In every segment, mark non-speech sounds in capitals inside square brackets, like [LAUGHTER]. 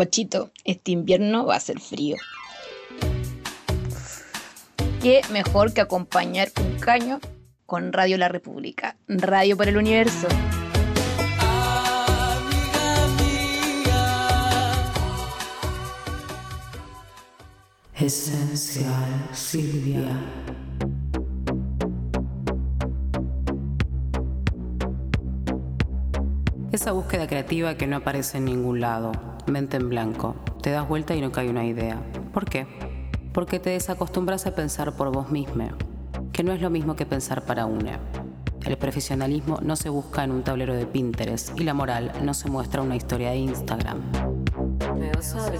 Guachito, este invierno va a ser frío. ¿Qué mejor que acompañar un caño con Radio La República, Radio por el Universo? Esencial Silvia. Esa búsqueda creativa que no aparece en ningún lado, mente en blanco, te das vuelta y no cae una idea. ¿Por qué? Porque te desacostumbras a pensar por vos misma, que no es lo mismo que pensar para una. El profesionalismo no se busca en un tablero de Pinterest y la moral no se muestra en una historia de Instagram. Me vas a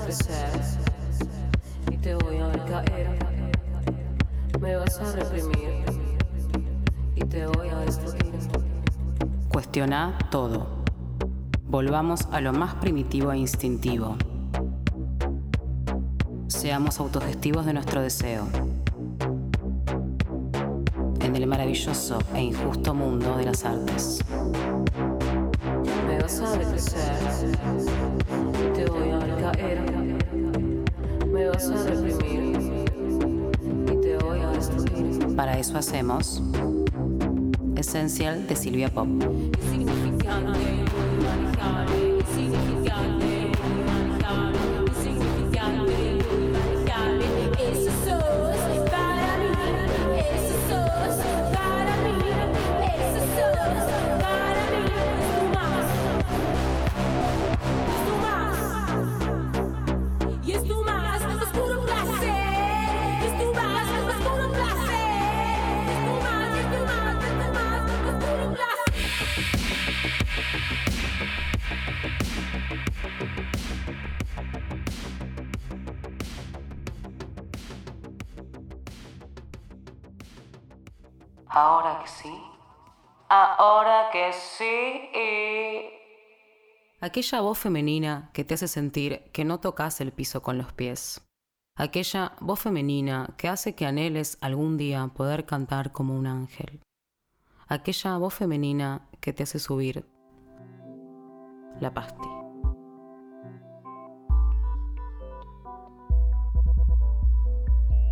y te voy a ver caer. Me vas a reprimir y te voy a destruir. Cuestiona todo Volvamos a lo más primitivo e instintivo. Seamos autogestivos de nuestro deseo. En el maravilloso e injusto mundo de las artes. Me vas a te voy a caer. Me vas a reprimir y te voy a destruir. Para eso hacemos Esencial de Silvia Pop. Aquella voz femenina que te hace sentir que no tocas el piso con los pies. Aquella voz femenina que hace que anheles algún día poder cantar como un ángel. Aquella voz femenina que te hace subir la pastilla.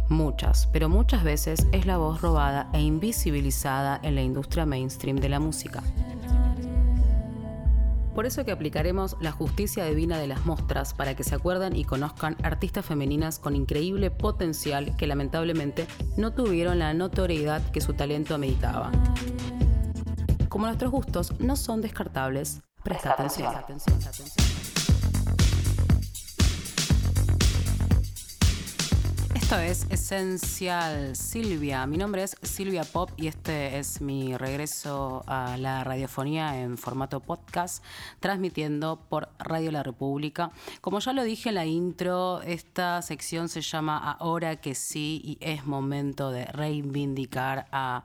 Muchas, pero muchas veces es la voz robada e invisibilizada en la industria mainstream de la música. Por eso que aplicaremos la justicia divina de las mostras para que se acuerden y conozcan artistas femeninas con increíble potencial que lamentablemente no tuvieron la notoriedad que su talento ameritaba. Como nuestros gustos no son descartables, presta, atención. Esto es Esencial Silvia. Mi nombre es Silvia Pop y este es mi regreso a la radiofonía en formato podcast, transmitiendo por Radio La República. Como ya lo dije en la intro, esta sección se llama Ahora que sí y es momento de reivindicar a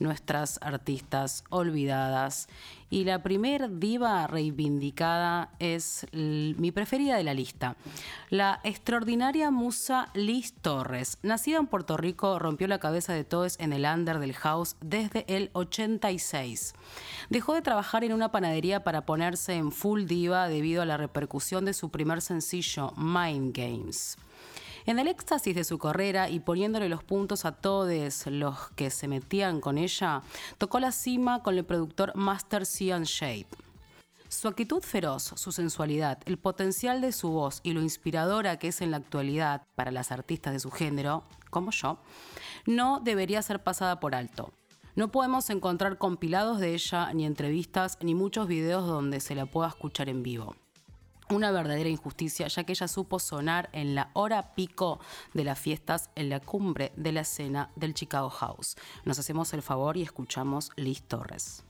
nuestras artistas olvidadas. Y la primer diva reivindicada es mi preferida de la lista, la extraordinaria musa Liz Torres. Nacida en Puerto Rico, rompió la cabeza de todos en el under del house desde el 86. Dejó de trabajar en una panadería para ponerse en full diva debido a la repercusión de su primer sencillo, Mind Games. En el éxtasis de su carrera y poniéndole los puntos a todos los que se metían con ella, tocó la cima con el productor Master Cian Shape. Su actitud feroz, su sensualidad, el potencial de su voz y lo inspiradora que es en la actualidad para las artistas de su género, como yo, no debería ser pasada por alto. No podemos encontrar compilados de ella, ni entrevistas, ni muchos videos donde se la pueda escuchar en vivo una verdadera injusticia, ya que ella supo sonar en la hora pico de las fiestas en la cumbre de la escena del Chicago House. Nos hacemos el favor y escuchamos Liz Torres.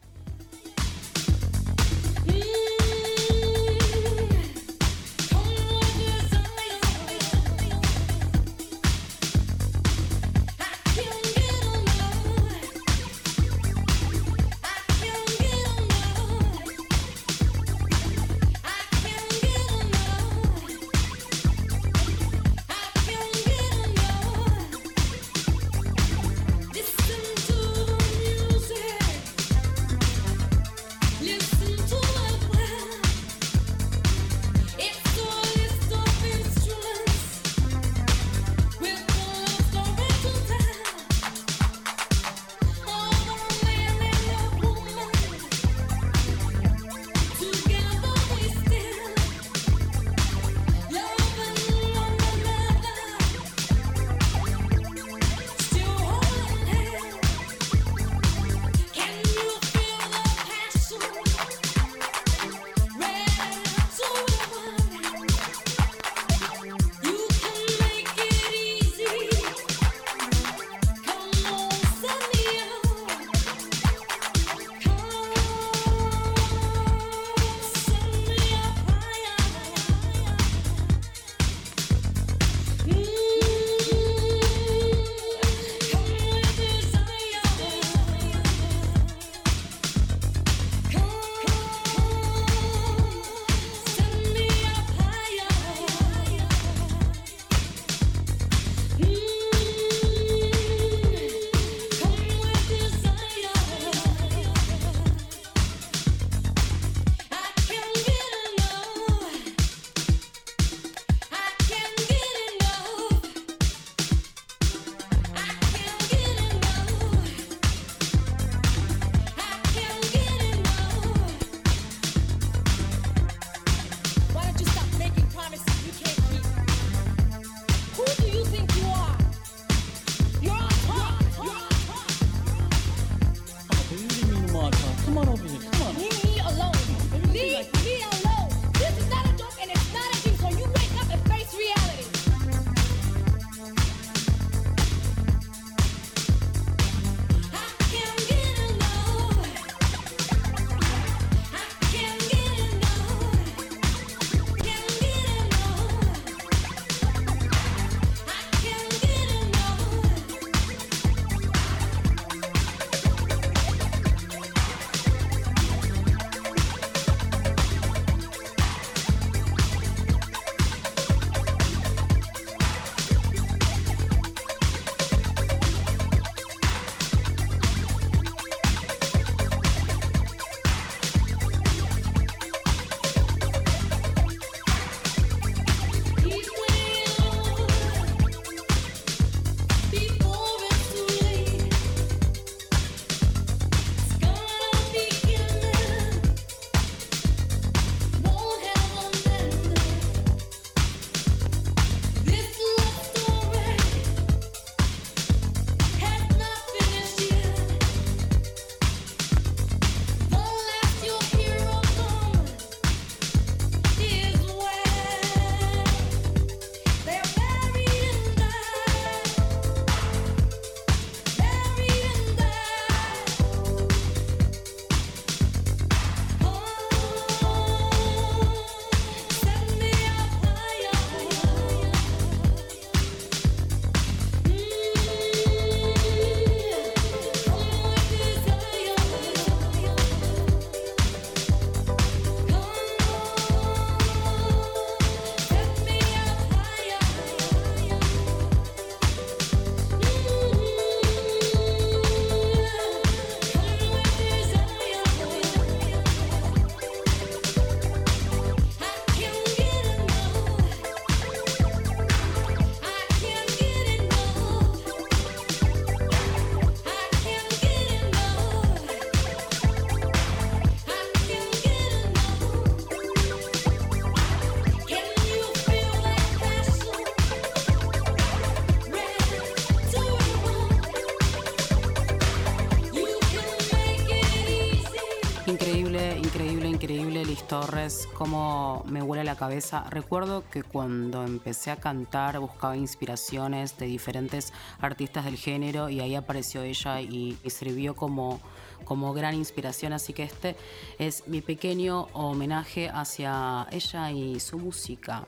Cómo me huele la cabeza. Recuerdo que cuando empecé a cantar buscaba inspiraciones de diferentes artistas del género y ahí apareció ella y, sirvió como, como gran inspiración. Así que este es mi pequeño homenaje hacia ella y su música.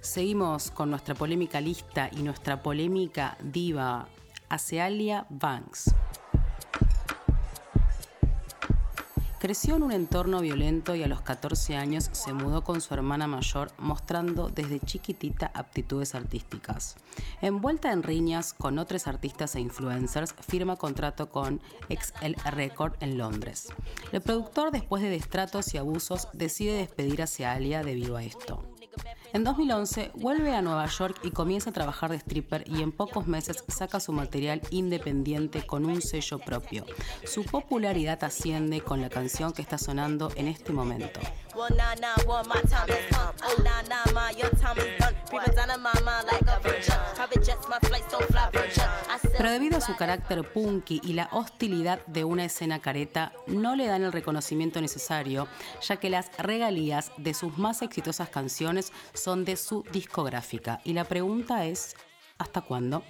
Seguimos con nuestra polémica lista y nuestra polémica diva, Acealia Banks. Creció en un entorno violento y a los 14 años se mudó con su hermana mayor mostrando desde chiquitita aptitudes artísticas. Envuelta en riñas con otros artistas e influencers, firma contrato con XL Record en Londres. El productor, después de destratos y abusos, decide despedir a Cealia debido a esto. En 2011 vuelve a Nueva York y comienza a trabajar de stripper y en pocos meses saca su material independiente con un sello propio. Su popularidad asciende con la canción que está sonando en este momento. Pero debido a su carácter punky y la hostilidad de una escena careta, no le dan el reconocimiento necesario, ya que las regalías de sus más exitosas canciones son de su discográfica. Y la pregunta es, ¿hasta cuándo?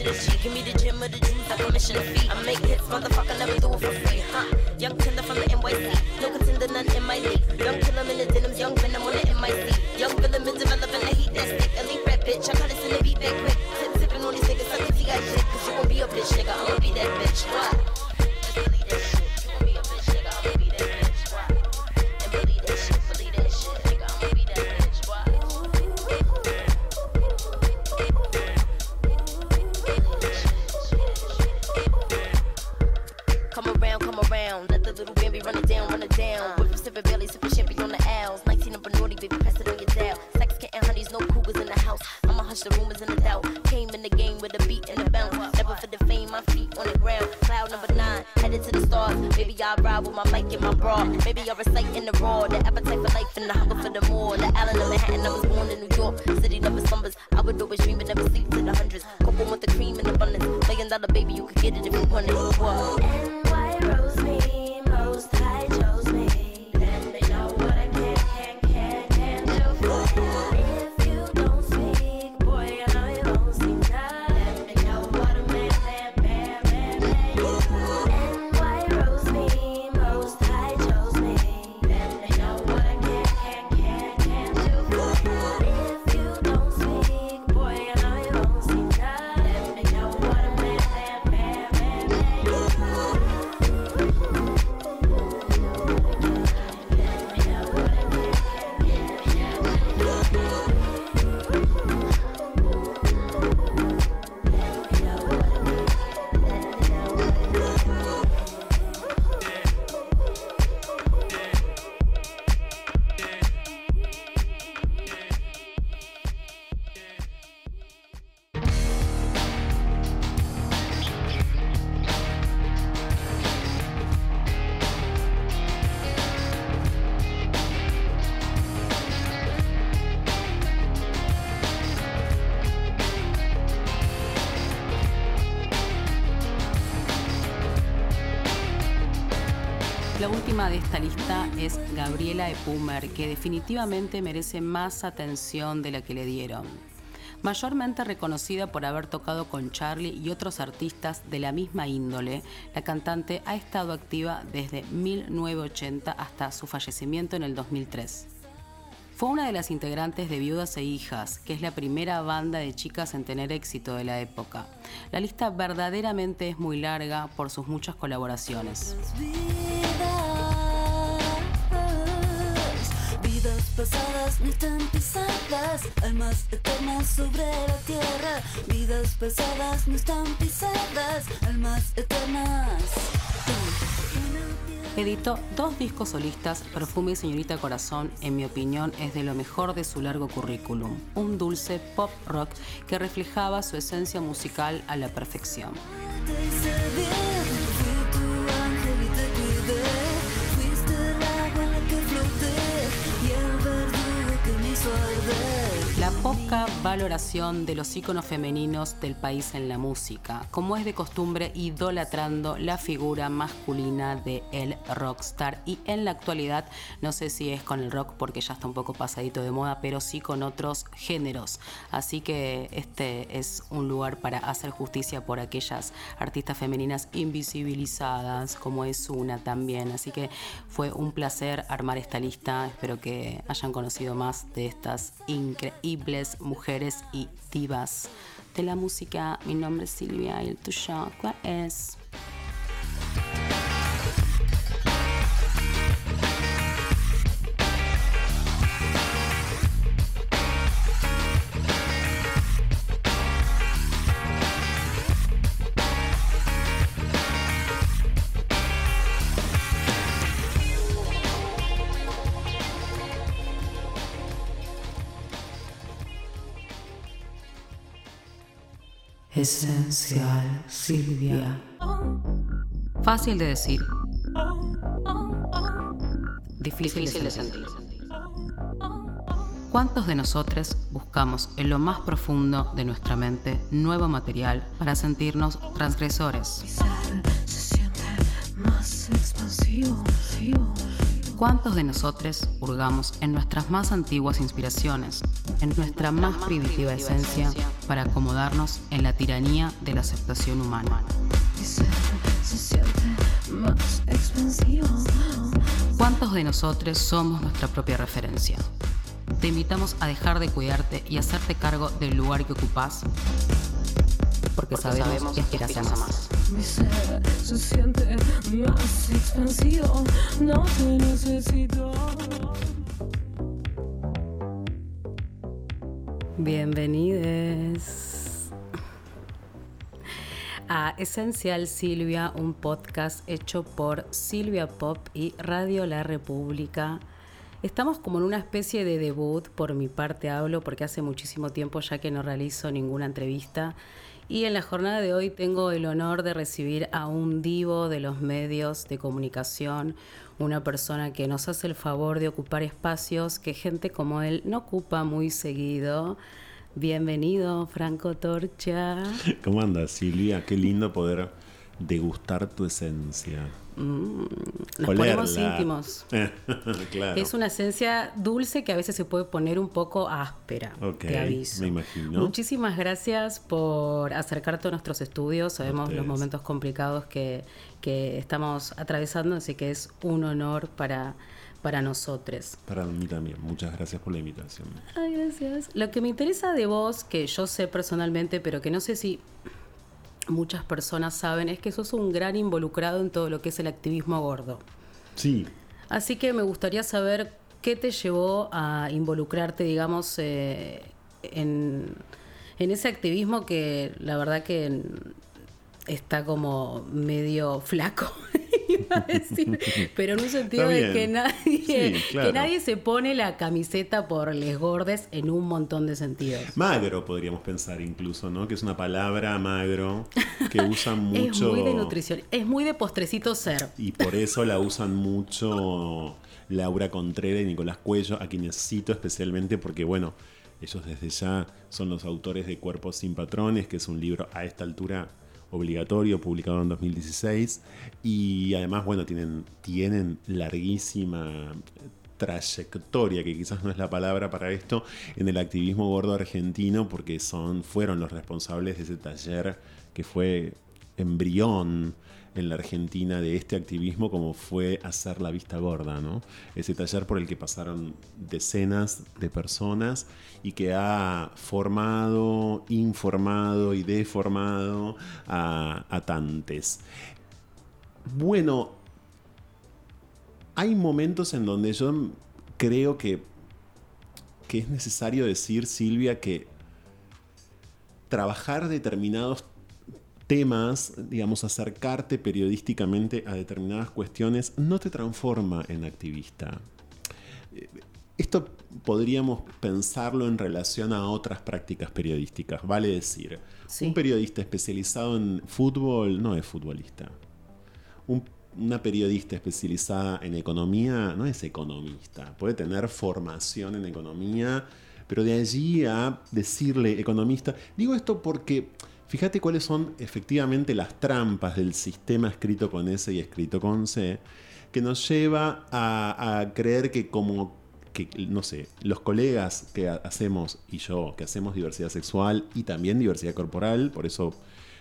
Intuition is G. Give me the gym of the Jews, like permission to feed. I make hits, motherfucker, never do it for free, huh? Young tender from the NYC, no contender, none in my league. Young killer in the denims, young venom on the MIC. Young villain been developing the heat that stick. Elite red bitch, I cut this in the beat back quick. Tip tipping on these niggas, suck the T got shit. Cause you gon' be a bitch, nigga, I'ma be that bitch. What? run it down, run it down. With sipping belly, sipping champagne on the owls. 19 up a naughty, baby, pass it on your dial. Sex, kitten, honeys, no cougars in the house. I'ma hush the rumors and the doubt. Came in the game with a beat and a bounce. Never for the fame, my feet on the ground. Cloud number nine, headed to the stars. Maybe I ride with my mic and my bra. Maybe I recite in the raw. The appetite for life and the hunger for the more. The island of Manhattan, I was born in New York. City never slumbers. I would always dream and never última de esta lista es Gabriela Epumer, que definitivamente merece más atención de la que le dieron. Mayormente reconocida por haber tocado con Charlie y otros artistas de la misma índole, la cantante ha estado activa desde 1980 hasta su fallecimiento en el 2003. Fue una de las integrantes de Viudas e Hijas, que es la primera banda de chicas en tener éxito de la época. La lista verdaderamente es muy larga por sus muchas colaboraciones. Pasadas no están pisadas, almas eternas sobre la tierra. Vidas pasadas no están pisadas, almas eternas. Editó dos discos solistas, Perfume y Señorita Corazón, en mi opinión, es de lo mejor de su largo currículum. Un dulce pop rock que reflejaba su esencia musical a la perfección. Poca valoración de los íconos femeninos del país en la música, como es de costumbre idolatrando la figura masculina de el rockstar y en la actualidad no sé si es con el rock porque ya está un poco pasadito de moda, pero sí con otros géneros. Así que este es un lugar para hacer justicia por aquellas artistas femeninas invisibilizadas, como es una también. Así que fue un placer armar esta lista. Espero que hayan conocido más de estas increíbles mujeres y divas de la música. Mi nombre es Silvia y el tuyo, ¿cuál es? Esencial Silvia. Fácil de decir. Difícil, de sentir. ¿Cuántos de nosotros buscamos en lo más profundo de nuestra mente nuevo material para sentirnos transgresores? más expansivo. ¿Cuántos de nosotros hurgamos en nuestras más antiguas inspiraciones, en nuestra más primitiva esencia, para acomodarnos en la tiranía de la aceptación humana? ¿Cuántos de nosotros somos nuestra propia referencia? Te invitamos a dejar de cuidarte y hacerte cargo del lugar que ocupas, porque, sabemos, que aspiras a más. Mi ser se siente más expansivo, no te necesito. Bienvenidos a Esencial Silvia, un podcast hecho por Silvia Pop y Radio La República. Estamos como en una especie de debut, por mi parte hablo, porque hace muchísimo tiempo ya que no realizo ninguna entrevista y en la jornada de hoy tengo el honor de recibir a un divo de los medios de comunicación, una persona que nos hace el favor de ocupar espacios que gente como él no ocupa muy seguido. Bienvenido, Franco Torcha. ¿Cómo andas, Silvia? Qué lindo poder degustar tu esencia. Mm, nos ponemos íntimos. [LAUGHS] Es una esencia dulce que a veces se puede poner un poco áspera, te aviso. Me imagino. Muchísimas gracias por acercarte a nuestros estudios. Sabemos los momentos complicados que, que estamos atravesando, así que es un honor para, para nosotros. Para mí también. Muchas gracias por la invitación. Ay, gracias. Lo que me interesa de vos, que yo sé personalmente, pero que no sé si muchas personas saben es que sos un gran involucrado en todo lo que es el activismo gordo. Sí. Así que me gustaría saber qué te llevó a involucrarte, digamos, eh, en, en ese activismo que la verdad que está como medio flaco. [LAUGHS] [LAUGHS] pero en un sentido de que nadie, que nadie se pone la camiseta por les gordes en un montón de sentidos. Magro podríamos pensar incluso, ¿no? Que es una palabra magro que usan [LAUGHS] mucho. es muy de nutrición, es muy de postrecito ser. Y por eso la usan mucho Laura Contreras y Nicolás Cuello, a quienes cito especialmente porque, bueno, ellos desde ya son los autores de Cuerpos sin Patrones, que es un libro a esta altura obligatorio, publicado en 2016. Y además, bueno, tienen, tienen larguísima trayectoria, que quizás no es la palabra para esto, en el activismo gordo argentino, porque son, fueron los responsables de ese taller que fue embrión en la Argentina de este activismo como fue hacer la vista gorda, ¿no? Ese taller por el que pasaron decenas de personas y que ha formado, informado y deformado a, a tantes. Bueno, hay momentos en donde yo creo que, que es necesario decir, Silvia, que trabajar determinados temas, digamos, acercarte periodísticamente a determinadas cuestiones, no te transforma en activista. Eh, esto podríamos pensarlo en relación a otras prácticas periodísticas. Vale decir, un periodista especializado en fútbol no es futbolista. una periodista especializada en economía no es economista. Puede tener formación en economía, Pero de allí a decirle economista, digo esto porque fíjate cuáles son efectivamente las trampas del sistema escrito con S y escrito con C, que nos lleva a, creer que como que, no sé, los colegas que hacemos y yo, que hacemos diversidad sexual y también diversidad corporal, por eso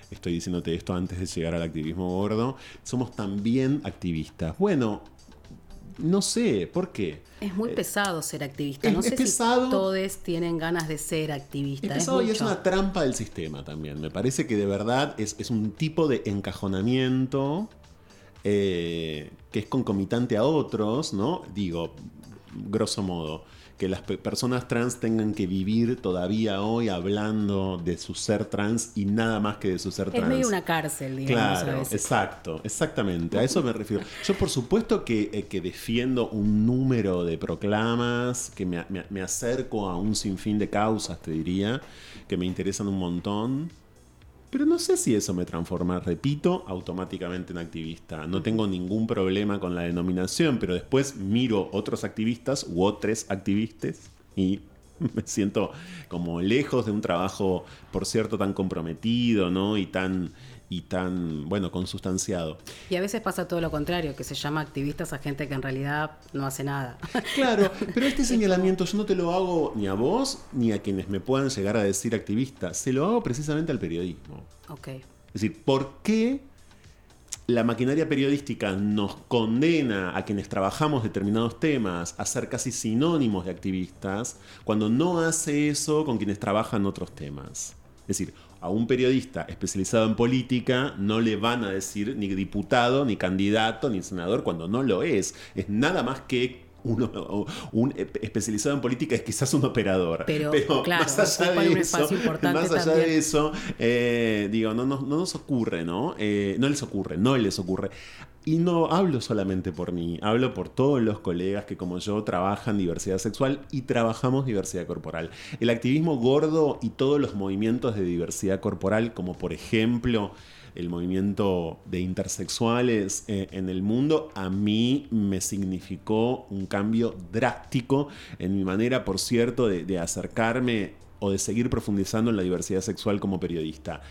estoy diciéndote esto antes de llegar al activismo gordo, somos también activistas. Bueno, no sé, ¿por qué? Es muy pesado ser activista. No sé si todos tienen ganas de ser activistas. Es pesado y es una trampa del sistema también. Me parece que de verdad es, es un tipo de encajonamiento eh, que es concomitante a otros, ¿no? Digo, grosso modo, que las personas trans tengan que vivir todavía hoy hablando de su ser trans y nada más que de su ser trans. Es medio una cárcel, digamos. Claro, exacto, exactamente, a eso me refiero. Yo por supuesto que, eh, que defiendo un número de proclamas, que me, me acerco a un sinfín de causas, te diría, que me interesan un montón pero no sé si eso me transforma, repito, automáticamente en activista. No tengo ningún problema con la denominación, pero después miro otros activistas u otros activistas y [LAUGHS] me siento como lejos de un trabajo, por cierto, tan comprometido, ¿no? Y tan y tan, bueno, consustanciado. Y a veces pasa todo lo contrario, que se llama activistas a gente que en realidad no hace nada. [LAUGHS] Claro, pero este señalamiento yo no te lo hago ni a vos ni a quienes me puedan llegar a decir activista, se lo hago precisamente al periodismo. Ok. Es decir, ¿por qué la maquinaria periodística nos condena a quienes trabajamos determinados temas a ser casi sinónimos de activistas cuando no hace eso con quienes trabajan otros temas? Es decir, a un periodista especializado en política no le van a decir ni diputado, ni candidato, ni senador cuando no lo es. Es nada más que uno, un especializado en política es quizás un operador. Pero, claro, más allá de eso, más allá de eso eh, digo, no, no, nos ocurre, ¿no? Eh, no les ocurre, no les ocurre. Y no hablo solamente por mí, hablo por todos los colegas que como yo trabajan diversidad sexual y trabajamos diversidad corporal. El activismo gordo y todos los movimientos de diversidad corporal, como por ejemplo el movimiento de intersexuales eh, en el mundo, a mí me significó un cambio drástico en mi manera, por cierto, de acercarme o de seguir profundizando en la diversidad sexual como periodista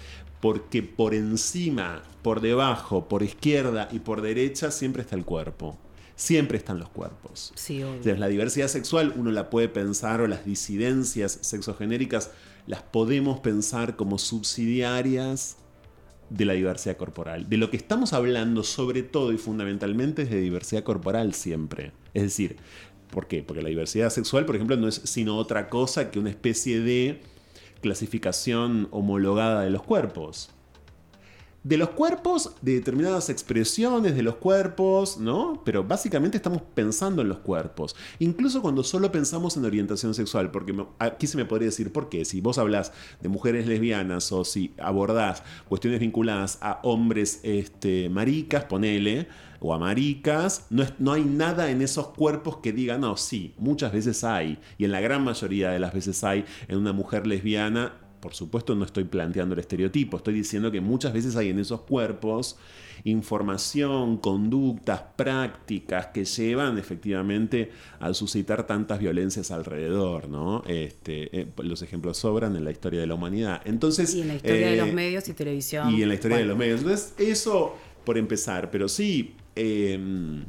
porque por encima, por debajo, por izquierda y por derecha siempre está el cuerpo. Siempre están los cuerpos. Sí, Entonces, la diversidad sexual uno la puede pensar, o las disidencias sexogenéricas, las podemos pensar como subsidiarias de la diversidad corporal. De lo que estamos hablando sobre todo y fundamentalmente es de diversidad corporal siempre. Es decir, ¿por qué? Porque la diversidad sexual, por ejemplo, no es sino otra cosa que una especie de clasificación homologada de los cuerpos. De los cuerpos, de determinadas expresiones de los cuerpos, ¿no? Pero básicamente estamos pensando en los cuerpos. Incluso cuando solo pensamos en orientación sexual, porque aquí se me podría decir por qué. Si vos hablas de mujeres lesbianas o si abordás cuestiones vinculadas a hombres este, maricas, ponele, o a maricas, no, no hay nada en esos cuerpos que diga, no, sí, muchas veces hay, y en la gran mayoría de las veces hay en una mujer lesbiana, por supuesto no estoy planteando el estereotipo, estoy diciendo que muchas veces hay en esos cuerpos información, conductas, prácticas que llevan efectivamente a suscitar tantas violencias alrededor, ¿no? Este, eh, los ejemplos sobran en la historia de la humanidad. Entonces, y en la historia de los eh, medios y televisión. Y en la historia de los medios. Entonces, eso por empezar, pero sí, Em,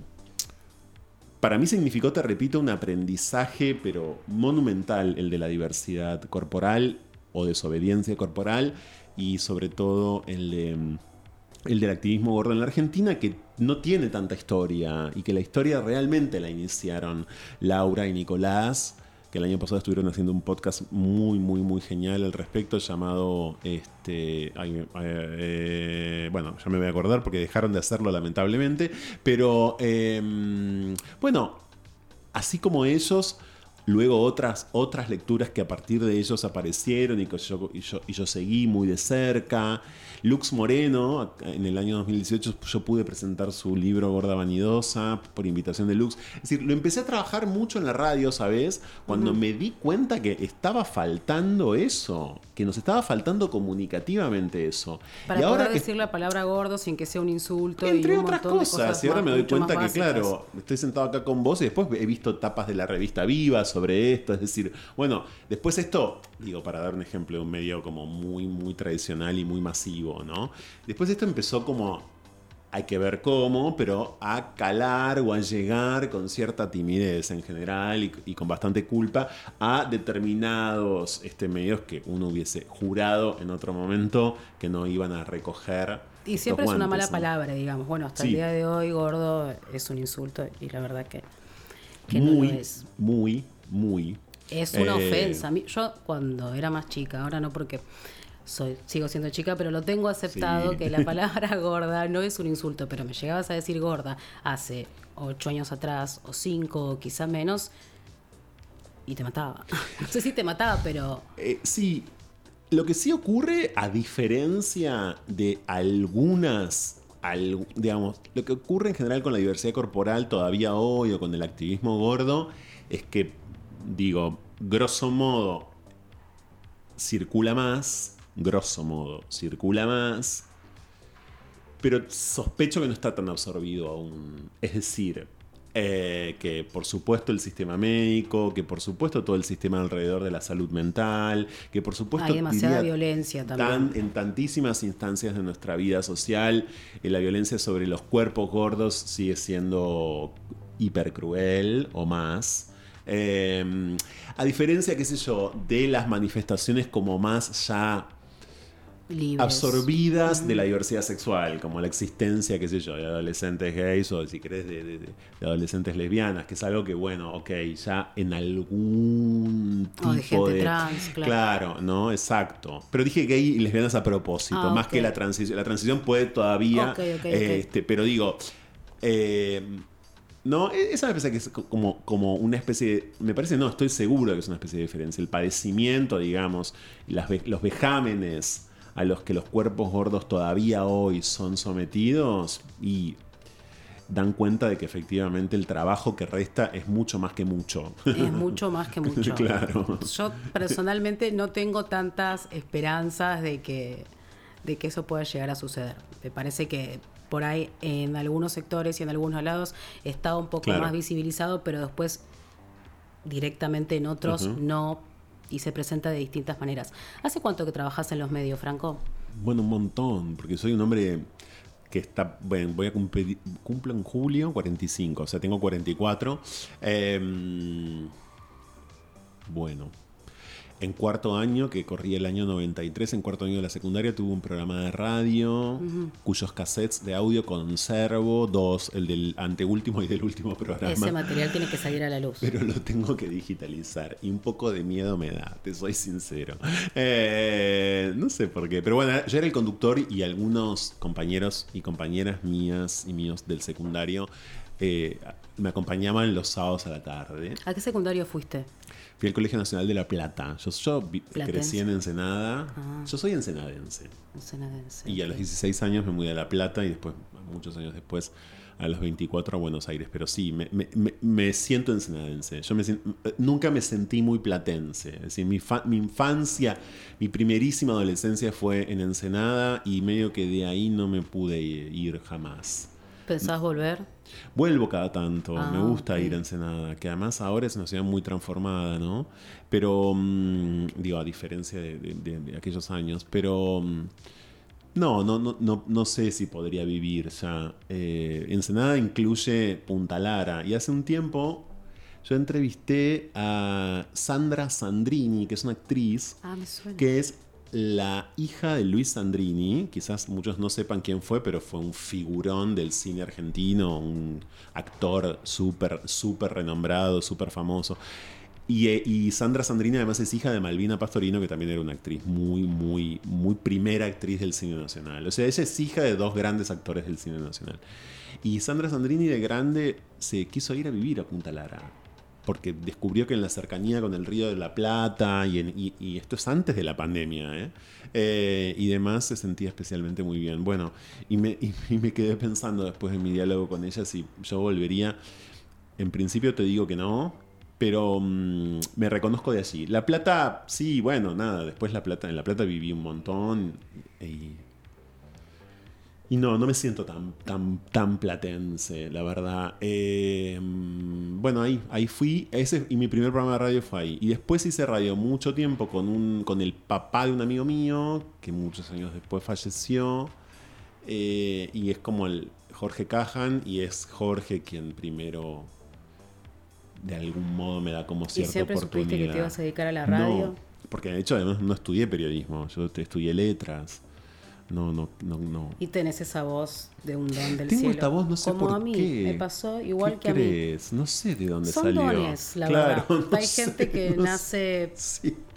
para mí significó, te repito, un aprendizaje, pero monumental, el de la diversidad corporal o desobediencia corporal y sobre todo el el del activismo gordo en la Argentina, que no tiene tanta historia y que la historia realmente la iniciaron Laura y Nicolás que el año pasado estuvieron haciendo un podcast muy, muy, muy genial al respecto, llamado, este, eh, bueno, ya me voy a acordar porque dejaron de hacerlo lamentablemente, pero em, bueno, así como ellos luego otras, otras lecturas que a partir de ellos aparecieron y que yo, y yo, seguí muy de cerca. Lux Moreno, en el año 2018 yo pude presentar su libro Gorda Vanidosa por invitación de Lux. Es decir, lo empecé a trabajar mucho en la radio, ¿sabes? Cuando me di cuenta que estaba faltando eso, que nos estaba faltando comunicativamente eso. Para y ahora decir la palabra gordo sin que sea un insulto. Entre otras cosas, y ahora me doy cuenta que, claro, estoy sentado acá con vos y después he visto tapas de la revista Vivas sobre esto. Es decir, bueno, después esto, digo, para dar un ejemplo de un medio como muy, muy tradicional y muy masivo, ¿no? Después esto empezó como hay que ver cómo, pero a calar o a llegar con cierta timidez en general y, con bastante culpa a determinados este, medios que uno hubiese jurado en otro momento que no iban a recoger. Y siempre es una mala palabra, digamos. Bueno, hasta el día de hoy, gordo es un insulto y la verdad que, muy, no es. Muy, muy. Es una eh, ofensa. Yo cuando era más chica, ahora no porque soy, sigo siendo chica, pero lo tengo aceptado que la palabra [LAUGHS] gorda no es un insulto, pero me llegabas a decir gorda hace ocho años atrás, o cinco, o quizá menos, y te mataba. [LAUGHS] No sé si te mataba, pero... Eh, sí, lo que sí ocurre, a diferencia de algunas digamos, lo que ocurre en general con la diversidad corporal todavía hoy o con el activismo gordo es que, digo, grosso modo, circula más grosso modo, circula más, pero sospecho que no está tan absorbido aún. Es decir, eh, que por supuesto el sistema médico, que por supuesto todo el sistema alrededor de la salud mental, que por supuesto... Hay demasiada violencia también. en tantísimas instancias de nuestra vida social, eh, la violencia sobre los cuerpos gordos sigue siendo hiper cruel o más. Eh, a diferencia, qué sé yo, de las manifestaciones como más ya absorbidas de la diversidad sexual, como la existencia, qué sé yo, de adolescentes gays o si querés de, adolescentes lesbianas, que es algo que, bueno, ok, ya en algún tipo de, trans, claro. ¿no? Exacto. Pero dije gay y lesbianas a propósito, ah, más que la transición. La transición puede todavía, este, pero digo, eh, no, e, esa me parece que es como, como una especie de, Me parece, no, estoy seguro de que es una especie de diferencia. El padecimiento, digamos, las, los vejámenes a los que los cuerpos gordos todavía hoy son sometidos y dan cuenta de que efectivamente el trabajo que resta es mucho más que mucho. Es mucho más que mucho. [LAUGHS] claro. Yo personalmente no tengo tantas esperanzas de que, de que eso pueda llegar a suceder. Me parece que por ahí en algunos sectores y en algunos lados está un poco más visibilizado, pero después directamente en otros no y se presenta de distintas maneras. ¿Hace cuánto que trabajas en los medios, Franco? Bueno, un montón, porque soy un hombre que está, bueno, voy a cumplir, cumplo en julio 45, o sea, tengo 44. Em, bueno, en cuarto año, que corría el año 93, en cuarto año de la secundaria, tuve un programa de radio cuyos cassettes de audio conservo, dos, el del anteúltimo y del último programa. Ese material tiene que salir a la luz. Pero lo tengo que digitalizar y un poco de miedo me da, te soy sincero. Eh, no sé por qué, pero bueno, yo era el conductor y algunos compañeros y compañeras mías y míos del secundario eh, me acompañaban los sábados a la tarde. ¿A qué secundario fuiste? Fui al Colegio Nacional de La Plata. Yo, yo crecí en Ensenada. Ah. Yo soy ensenadense. Ensenadense. Y a los 16 años me mudé a La Plata y después, muchos años después, a los 24 a Buenos Aires. Pero sí, me, me, siento ensenadense. Yo me, nunca me sentí muy platense. Es decir, mi, mi infancia, mi primerísima adolescencia fue en Ensenada y medio que de ahí no me pude ir jamás. ¿Pensás volver? Vuelvo cada tanto, me ah, gusta ir a Ensenada, que además ahora es una ciudad muy transformada, ¿no? Pero, mm, digo, a diferencia de, aquellos años, pero... Mm, no, no, no, no, no sé si podría vivir ya. Eh, Ensenada incluye Punta Lara. Y hace un tiempo yo entrevisté a Sandra Sandrini, que es una actriz, ah, que es la hija de Luis Sandrini, quizás muchos no sepan quién fue, pero fue un figurón del cine argentino, un actor súper, súper renombrado, súper famoso. Y, eh, y, Sandra Sandrini además es hija de Malvina Pastorino, que también era una actriz muy, muy, muy primera actriz del cine nacional. O sea, ella es hija de dos grandes actores del cine nacional. Y Sandra Sandrini de grande se quiso ir a vivir a Punta Lara porque descubrió que en la cercanía con el río de la Plata, y, esto es antes de la pandemia, ¿eh? Eh, y demás, se sentía especialmente muy bien. Bueno, y me, me quedé pensando después de mi diálogo con ella si yo volvería. En principio te digo que no, pero mm, me reconozco de allí. La Plata, sí, bueno, nada, después La Plata, en La Plata viví un montón y Y no, no me siento tan, tan, tan platense, la verdad. Eh, bueno, ahí, ahí fui. Ese, y mi primer programa de radio fue ahí. Y después hice radio mucho tiempo con, un, con el papá de un amigo mío, que muchos años después falleció. Eh, y es como el Jorge Cajan, y es Jorge quien primero de algún modo me da como cierta ¿Y siempre oportunidad. supiste que te ibas a dedicar a la radio? No, porque de hecho además no estudié periodismo, yo estudié letras. No, no, no, no. Y tenés esa voz de un don del Tengo cielo. esta voz, no sé Como por a mí, qué. me pasó igual ¿Qué que a mí. No sé de dónde Son salió. dones, la Claro, verdad. [LAUGHS] no Hay sé, gente que no nace...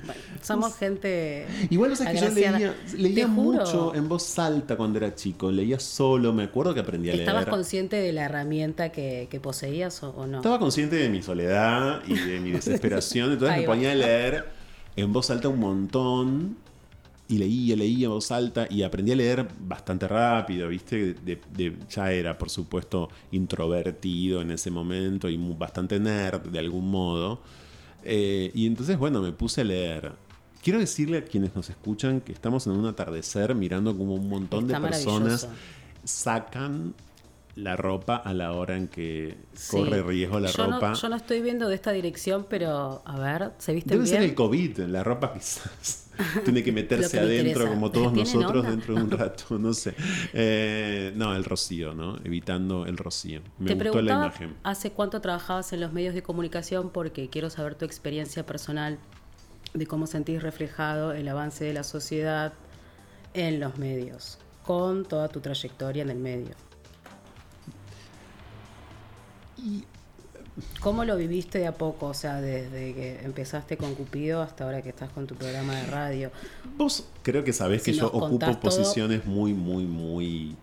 Bueno, somos gente Igual no sé que yo leía, leía mucho en voz alta cuando era chico. Leía solo, me acuerdo que aprendí a leer. ¿Estabas consciente de la herramienta que, que poseías o, o no? Estaba consciente de mi soledad y de mi [LAUGHS] desesperación, entonces Ahí me va. ponía a leer en voz alta un montón y leía, leía en voz alta y aprendí a leer bastante rápido, ¿viste? De- de- ya era, por supuesto, introvertido en ese momento y bastante nerd de algún modo. Eh, y entonces, bueno, me puse a leer. Quiero decirle a quienes nos escuchan que estamos en un atardecer mirando como un montón Está de personas sacan la ropa a la hora en que Sí. corre riesgo la yo ropa. No, yo no estoy viendo de esta dirección, pero a ver, ¿se visten Debe ser bien? el COVID, la ropa quizás [LAUGHS] tiene que meterse adentro como todos ¿Tienen nosotros onda? dentro de un [LAUGHS] rato, no sé. Eh, no, el rocío, ¿no? Evitando el rocío. Me Te gustó la preguntaba imagen. hace cuánto trabajabas en los medios de comunicación porque quiero saber tu experiencia personal de cómo sentís reflejado el avance de la sociedad en los medios, con toda tu trayectoria en el medio. ¿Cómo lo viviste de a poco? O sea, desde que empezaste con Cupido hasta ahora que estás con tu programa de radio. Vos creo que sabés Si que yo ocupo todo- posiciones muy, muy, muy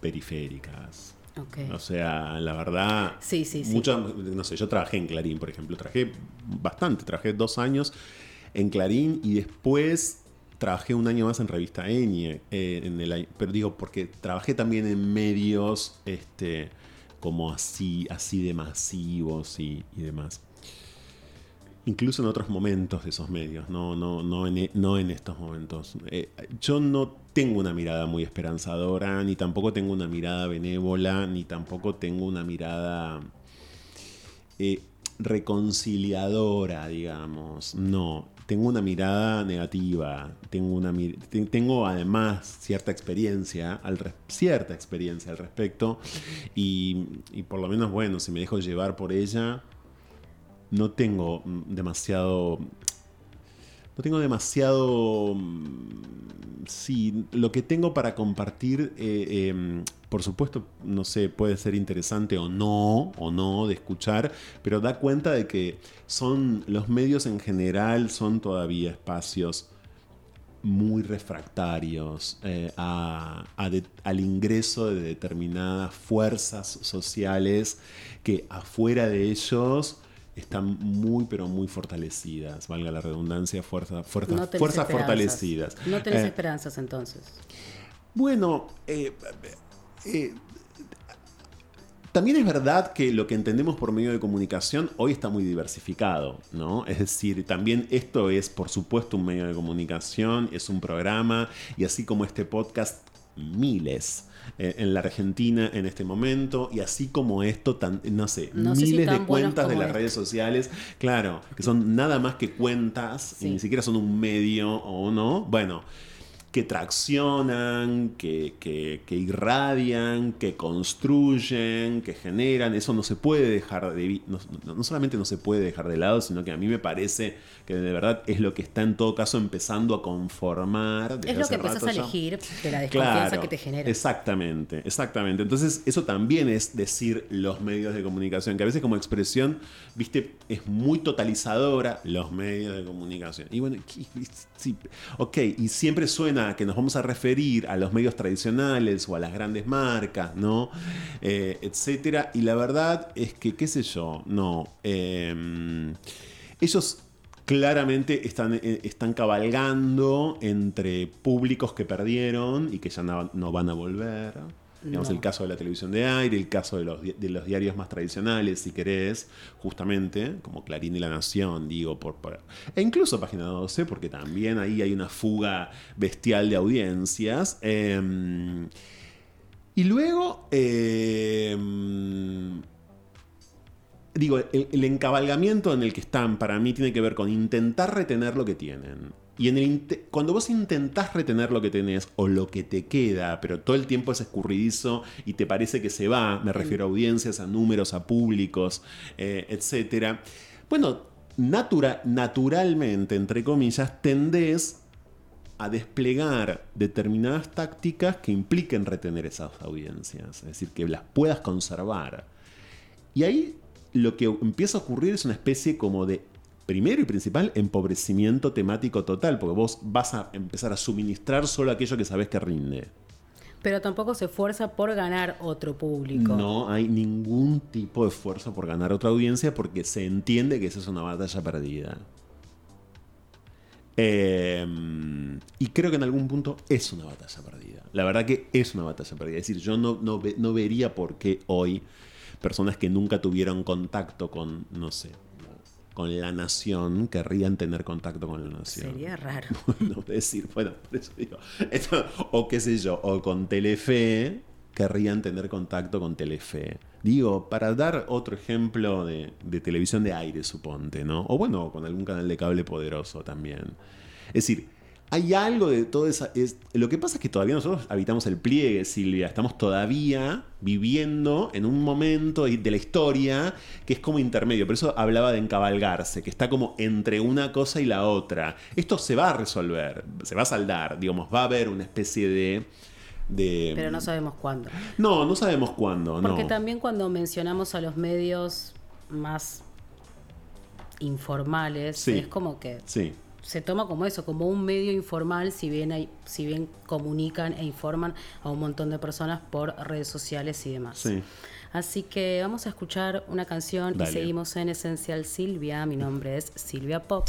periféricas. Ok. O sea, la verdad. Sí, sí, sí. no sé, yo trabajé en Clarín, por ejemplo. Trabajé bastante, trabajé dos años en Clarín y después trabajé un año más en Revista Eñe. eh, en el, año- pero digo, porque trabajé también en medios este, como así, así de masivos y, demás. Incluso en otros momentos de esos medios, no, no, no, en, e- no en estos momentos. Eh, yo no tengo una mirada muy esperanzadora, ni tampoco tengo una mirada benévola, ni tampoco tengo una mirada eh, reconciliadora, digamos. No, tengo una mirada negativa. Tengo, una, tengo además cierta experiencia, al cierta experiencia al respecto. Y, y por lo menos, bueno, si me dejo llevar por ella, no tengo mm, demasiado. No tengo demasiado. mm, Sí, lo que tengo para compartir, eh, em, por supuesto, no sé, puede ser interesante o no, o no de escuchar, pero da cuenta de que son los medios en general son todavía espacios muy refractarios eh, al ingreso de determinadas fuerzas sociales que afuera de ellos están muy pero muy fortalecidas, valga la redundancia, fuerza- fuerza- No fuerzas fortalecidas. No tenés Eh, esperanzas entonces. bueno, eh, eh, también es verdad que lo que entendemos por medio de comunicación hoy está muy diversificado, ¿no? Es decir, también esto es, por supuesto, un medio de comunicación, es un programa, y así como este podcast, miles. Eh, en la Argentina en este momento y así como esto, tan, no sé, No sé si miles de cuentas de las este. redes sociales, claro, que son nada más que cuentas Sí. y ni siquiera son un medio o no, bueno, que traccionan, que, que- que irradian, que construyen, que generan. Eso no se puede dejar de no, no- solamente no se puede dejar de lado, sino que a mí me parece que de verdad es lo que está en todo caso empezando a conformar. Es lo que empezás a elegir de la desconfianza Claro, que te genera. Exactamente, exactamente. Entonces, eso también es decir los medios de comunicación, que a veces como expresión, viste, es muy totalizadora los medios de comunicación. Y bueno, ok, y siempre suena que nos vamos a referir a los medios tradicionales o a las grandes marcas, ¿no? Eh, etcétera. Y la verdad es que, qué sé yo, no. eh, ellos claramente están, eh, están cabalgando entre públicos que perdieron y que ya no van a volver. Digamos, No. el caso de la televisión de aire, el caso de los, de los diarios más tradicionales, si querés, justamente, como Clarín y La Nación, digo, por, por- e incluso Página 12, porque también ahí hay una fuga bestial de audiencias. Em, y luego, em, digo, el, el encabalgamiento en el que están para mí tiene que ver con intentar retener lo que tienen. Y en el cuando vos intentás retener lo que tenés o lo que te queda, pero todo el tiempo es escurridizo y te parece que se va, me refiero a audiencias, a números, a públicos, eh, etcétera. Bueno, natura- naturalmente, entre comillas, tendés a desplegar determinadas tácticas que impliquen retener esas audiencias, es decir, que las puedas conservar. Y ahí lo que empieza a ocurrir es una especie como de, primero y principal, empobrecimiento temático total, porque vos vas a empezar a suministrar solo aquello que sabés que rinde. Pero tampoco se esfuerza por ganar otro público. No hay ningún tipo de esfuerzo por ganar otra audiencia porque se entiende que esa es una batalla perdida. Eh, y creo que en algún punto es una batalla perdida. La verdad que es una batalla perdida. Es decir, yo no, no, no vería por qué hoy personas que nunca tuvieron contacto con, no sé, con la nación querrían tener contacto con la nación. Sería raro. [LAUGHS] Bueno, decir, bueno, por eso digo. esto- o qué sé yo, o con Telefe querrían tener contacto con Telefe. Digo, para dar otro ejemplo de, de televisión de aire, suponte, ¿no? O bueno, con algún canal de cable poderoso también. Es decir, hay algo de todo esa. Es, lo que pasa es que todavía nosotros habitamos el pliegue, Silvia. Estamos todavía viviendo en un momento de la historia que es como intermedio. Por eso hablaba de encabalgarse, que está como entre una cosa y la otra. Esto se va a resolver, se va a saldar, digamos, va a haber una especie de. de Pero no sabemos cuándo. no, no sabemos cuándo, Porque no. también cuando mencionamos a los medios más informales, Sí. es como que Sí. Se toma como eso, como un medio informal, si bien hay, si bien comunican e informan a un montón de personas por redes sociales y demás. Sí. Así que vamos a escuchar una canción Dale. y seguimos en Esencial Silvia. Mi nombre es Silvia Pop.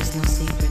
mas não sempre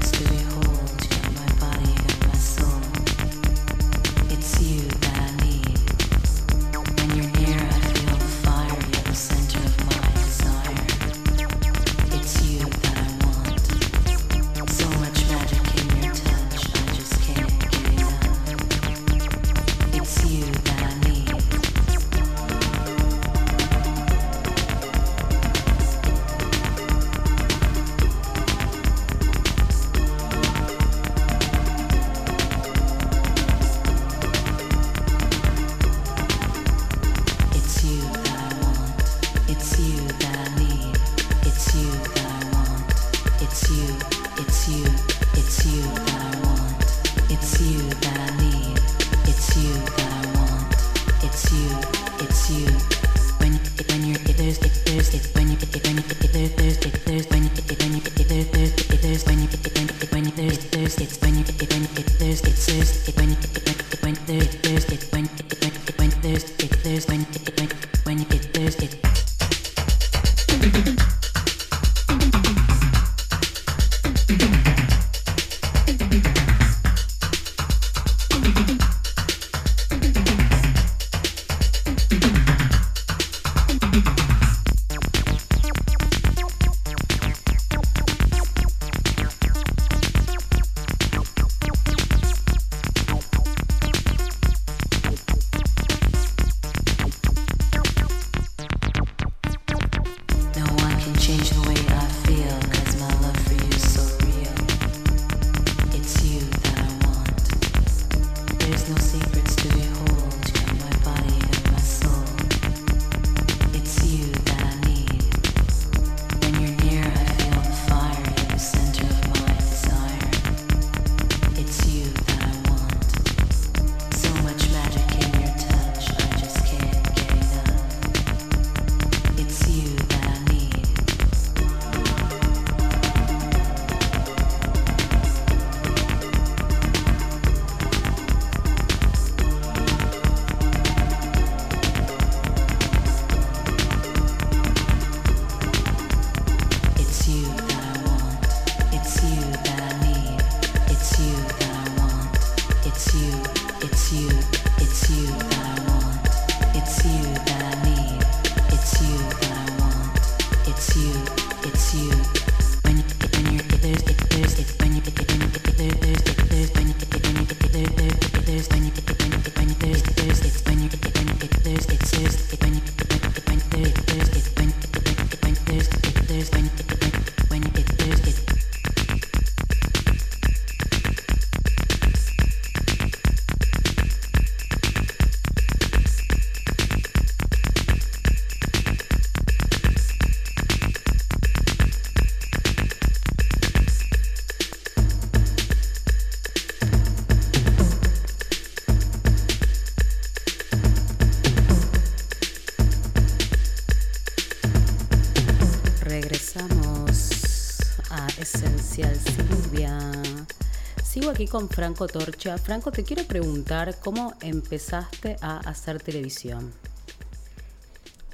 con Franco Torcha. Franco, te quiero preguntar cómo empezaste a hacer televisión.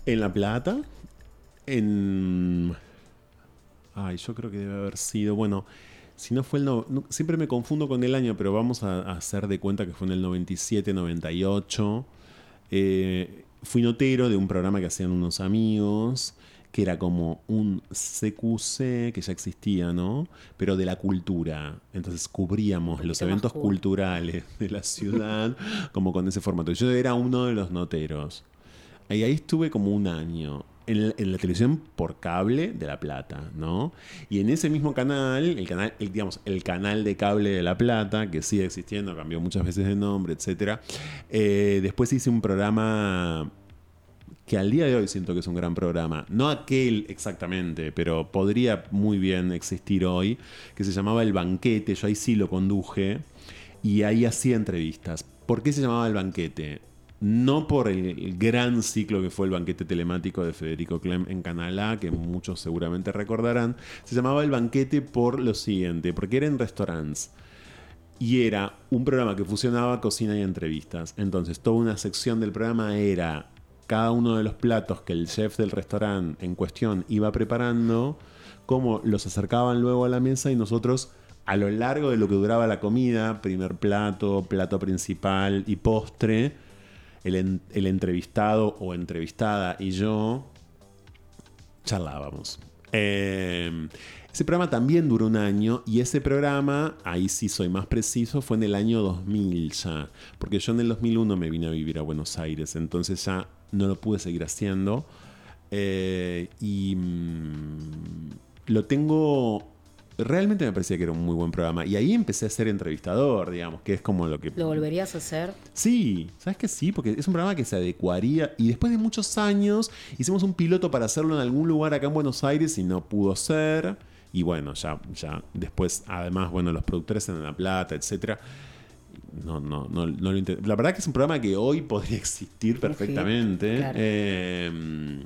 En La Plata, en... Ay, yo creo que debe haber sido, bueno, si no fue el... no- siempre me confundo con el año, pero vamos a, a hacer de cuenta que fue en el 97, 98. Eh, fui notero de un programa que hacían unos amigos, que era como un CQC que ya existía, ¿no? Pero de la cultura. Entonces cubríamos los eventos cool. culturales de la ciudad [LAUGHS] como con ese formato. Yo era uno de los noteros. Y ahí estuve como un año. En, en la televisión por cable de La Plata, ¿no? Y en ese mismo canal, el canal, el, digamos, el canal de cable de La Plata, que sigue existiendo, cambió muchas veces de nombre, etc. después hice un programa que al día de hoy siento que es un gran programa. No aquel exactamente, pero podría muy bien existir hoy, que se llamaba El Banquete. Yo ahí sí lo conduje y ahí hacía entrevistas. ¿Por qué se llamaba El Banquete? No por el, gran ciclo que fue el banquete telemático de Federico Clem en Canal A, que muchos seguramente recordarán. Se llamaba El Banquete por lo siguiente, porque era en restaurantes. Y era un programa que fusionaba cocina y entrevistas. Entonces, toda una sección del programa era cada uno de los platos que el chef del restaurante en cuestión iba preparando, cómo los acercaban luego a la mesa y nosotros, a lo largo de lo que duraba la comida, primer plato, plato principal y postre, el, el entrevistado o entrevistada y yo charlábamos. Eh, ese programa también duró un año y ese programa, ahí sí soy más preciso, fue en el año 2000 ya, porque yo en el 2001 me vine a vivir a Buenos Aires, entonces ya no lo pude seguir haciendo Eh, y mm, lo tengo... Realmente me parecía que era un muy buen programa y ahí empecé a ser entrevistador, digamos, que es como lo que... ¿Lo volverías a hacer? Sí, ¿sabes que sí? Porque es un programa que se adecuaría. Y después de muchos años hicimos un piloto para hacerlo en algún lugar acá en Buenos Aires y no pudo ser. Y bueno, ya, ya después, además, bueno, los productores en La Plata, etcétera. No, no, no, no lo intent- La verdad que es un programa que hoy podría [LAUGHS] existir perfectamente. claro. Eh,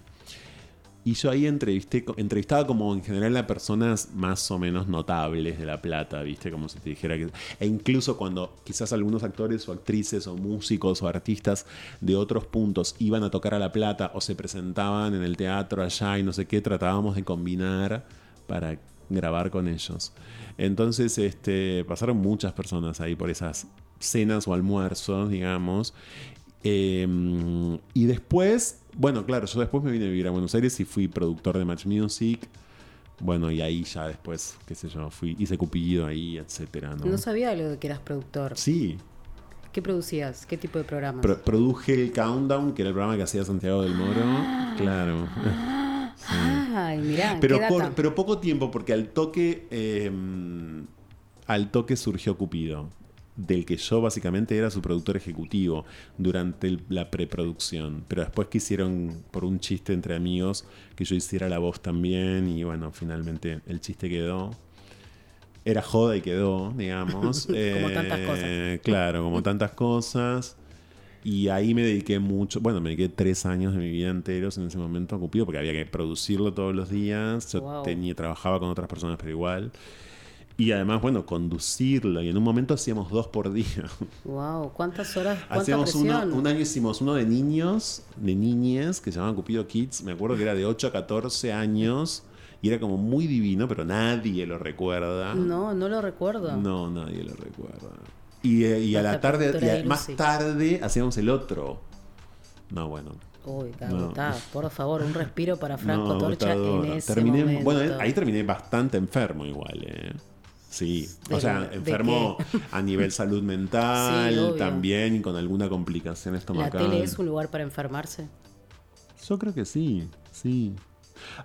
Y yo ahí entrevisté, entrevistaba como en general a personas más o menos notables de La Plata, ¿viste? Como si te dijera que... E incluso cuando quizás algunos actores o actrices o músicos o artistas de otros puntos iban a tocar a La Plata o se presentaban en el teatro allá y no sé qué, tratábamos de combinar para grabar con ellos. Entonces, este, pasaron muchas personas ahí por esas cenas o almuerzos, digamos. Eh, y después, bueno, claro, yo después me vine a vivir a Buenos Aires y fui productor de Match Music. Bueno, y ahí ya después, qué sé yo, fui, hice Cupido ahí, etcétera, ¿no? No sabía lo de que eras productor. Sí, ¿Qué producías? ¿Qué tipo de programas? pro- produje el Countdown, que era el programa que hacía Santiago del Moro. Claro. [LAUGHS] Ay, mirá, Pero, pero poco tiempo, porque al toque, eh, al toque surgió Cupido, del que yo básicamente era su productor ejecutivo durante el- la preproducción. Pero después quisieron, por un chiste entre amigos, que yo hiciera la voz también, y bueno, finalmente el chiste quedó. Era joda y quedó, digamos. [LAUGHS] Como tantas cosas. Eh, Claro, como tantas cosas. Y ahí me dediqué mucho, bueno, me dediqué tres años de mi vida enteros en ese momento a Cupido porque había que producirlo todos los días. Yo Wow. tenía, trabajaba con otras personas, pero igual. Y además, bueno, conducirlo. Y en un momento hacíamos dos por día. Wow, ¿cuántas horas? ¿Cuánta Hacíamos uno, un año hicimos uno de niños, de niñes, que se llamaban Cupido Kids. Me acuerdo que era de 8 a 14 años. Y era como muy divino, pero nadie lo recuerda. No, no lo recuerdo. No, nadie lo recuerda. Y, eh, y a la tarde, y a- más tarde hacíamos el otro. No, bueno. Uy, No. Gabotá, por favor, un respiro para [LAUGHS] Franco no, Torcha en ese Terminé- momento. Bueno, ahí terminé bastante enfermo igual, eh. Sí, o ¿De- sea, enfermo a nivel salud [LAUGHS] mental Sí, también con alguna complicación ¿La estomacal. tele es un lugar para enfermarse? Yo creo que sí, sí.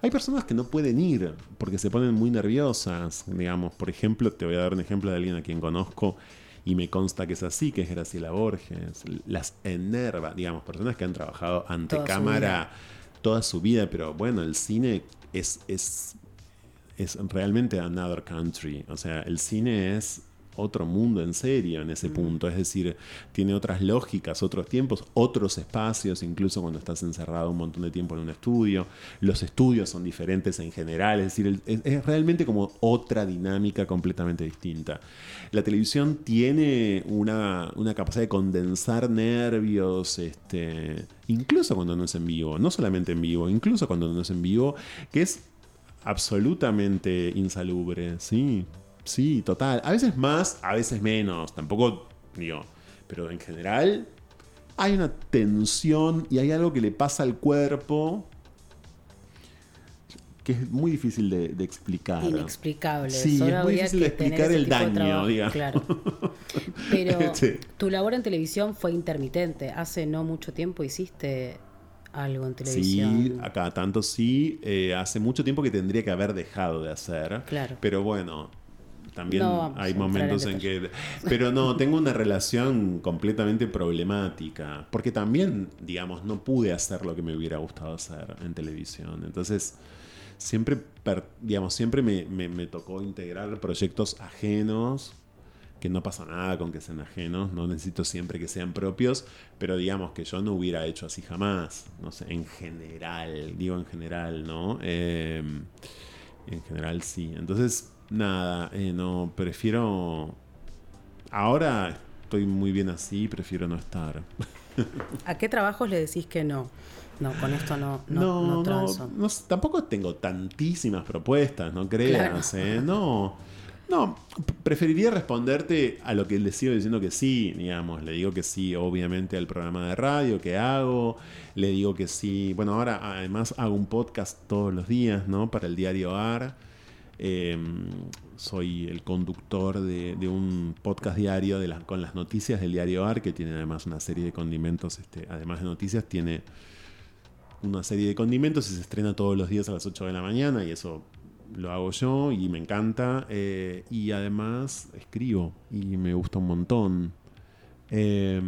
Hay personas que no pueden ir porque se ponen muy nerviosas, digamos. Por ejemplo, te voy a dar un ejemplo de alguien a quien conozco y me consta que es así, que es Graciela Borges. Las enerva, digamos, personas que han trabajado ante Toda su cámara toda su vida, pero bueno, el cine es, es, es realmente another country. O sea, el cine es otro mundo en serio en ese punto. Es decir, tiene otras lógicas, otros tiempos, otros espacios, incluso cuando estás encerrado un montón de tiempo en un estudio. Los estudios son diferentes en general, es decir, es, es realmente como otra dinámica completamente distinta. La televisión tiene una, una capacidad de condensar nervios, este, incluso cuando no es en vivo, no solamente en vivo, incluso cuando no es en vivo, que es absolutamente insalubre, sí, sí, total. A veces más, a veces menos, tampoco digo, pero en general hay una tensión y hay algo que le pasa al cuerpo que es muy difícil de, de explicar. Inexplicable. Sí, Solo es muy difícil de explicar el daño, trabajo. digamos. Claro. [LAUGHS] Pero Sí. tu labor en televisión fue intermitente. Hace no mucho tiempo hiciste algo en televisión. Sí, a cada tanto sí. Eh, hace mucho tiempo que tendría que haber dejado de hacer. Claro. Pero bueno, también No hay momentos en que... Pero no, tengo una relación completamente problemática. Porque también, digamos, no pude hacer lo que me hubiera gustado hacer en televisión. Entonces, siempre, digamos, siempre me, me- me tocó integrar proyectos ajenos que no pasa nada con que sean ajenos, no necesito siempre que sean propios, pero digamos que yo no hubiera hecho así jamás, no sé, en general, digo en general, ¿no? Eh, en general sí. Entonces, nada, eh, no, prefiero... Ahora estoy muy bien así, prefiero no estar. ¿A qué trabajos le decís que no? No, con esto no, no, No, transo. no tampoco tengo tantísimas propuestas, no creas, Claro. ¿eh? No, no, preferiría responderte a lo que le sigo diciendo que sí, digamos, le digo que sí, obviamente, al programa de radio que hago, le digo que sí, bueno, ahora además hago un podcast todos los días, ¿no? Para el diario AR. Eh, soy el conductor de, un podcast diario de las- con las noticias del diario AR, que tiene además una serie de condimentos, este, además de noticias, tiene una serie de condimentos y se estrena todos los días a las 8 de la mañana y eso lo hago yo y me encanta. eh, y además escribo y me gusta un montón. Eh,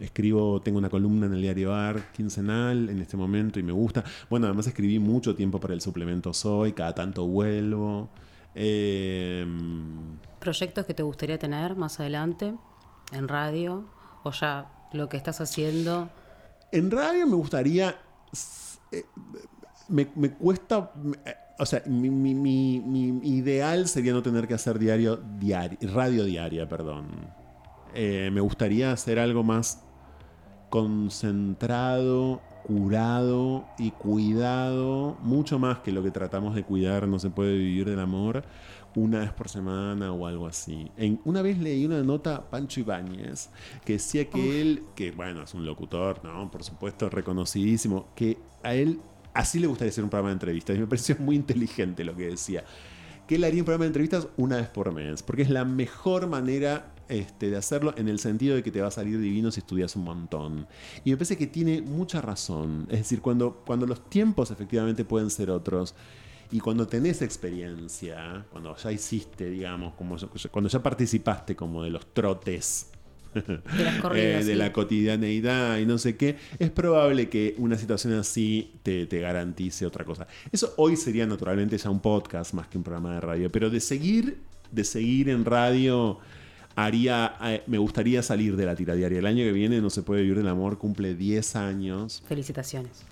escribo, tengo una columna en el diario AR quincenal en este momento y me gusta. Bueno, además escribí mucho tiempo para el suplemento Soy, cada tanto vuelvo. Eh, ¿Proyectos que te gustaría tener más adelante en radio? ¿O ya lo que estás haciendo? En radio me gustaría. eh, me, me cuesta. me- eh, o sea, mi, mi- mi- mi ideal sería no tener que hacer diario, diario radio diaria, perdón. Eh, me gustaría hacer algo más concentrado, curado y cuidado, mucho más que lo que tratamos de cuidar, no se puede vivir del amor, una vez por semana o algo así. En, una vez leí una nota a Pancho Ibáñez que decía que él, que bueno, es un locutor, ¿no? Por supuesto, reconocidísimo, que a él así le gustaría hacer un programa de entrevistas. Y me pareció muy inteligente lo que decía. Que él haría un programa de entrevistas una vez por mes, porque es la mejor manera este, de hacerlo en el sentido de que te va a salir divino si estudias un montón. Y me parece que tiene mucha razón. Es decir, cuando, cuando los tiempos efectivamente pueden ser otros, y cuando tenés experiencia, cuando ya hiciste, digamos, como cuando ya participaste como de los trotes [LAUGHS] De las corridas. eh, de sí. la cotidianeidad y no sé qué, es probable que una situación así te, te garantice otra cosa. Eso hoy sería naturalmente ya un podcast más que un programa de radio, pero de seguir, de seguir en radio, haría, eh, me gustaría salir de la tira diaria. El año que viene no se puede vivir del amor, cumple 10 años. Felicitaciones.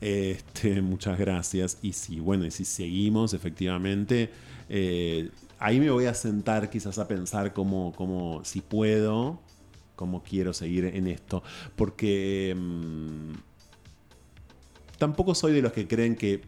Este, muchas gracias. Y si, bueno, y si seguimos, efectivamente, eh, ahí me voy a sentar quizás a pensar cómo, cómo si puedo, cómo quiero seguir en esto. Porque mm, tampoco soy de los que creen que.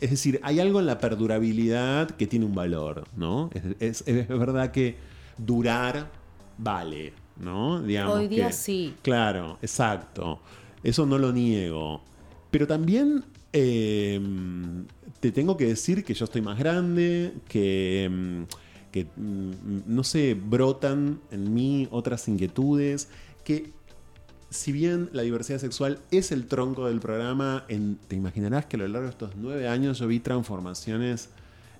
Es decir, hay algo en la perdurabilidad que tiene un valor, ¿no? Es, es- es verdad que durar vale, ¿no? Digamos Hoy día que- sí. Claro, exacto. Eso no lo niego. Pero también eh, te tengo que decir que yo estoy más grande, que, mm, que, mm, no sé, brotan en mí otras inquietudes, que si bien la diversidad sexual es el tronco del programa, en- te imaginarás que a lo largo de estos nueve años yo vi transformaciones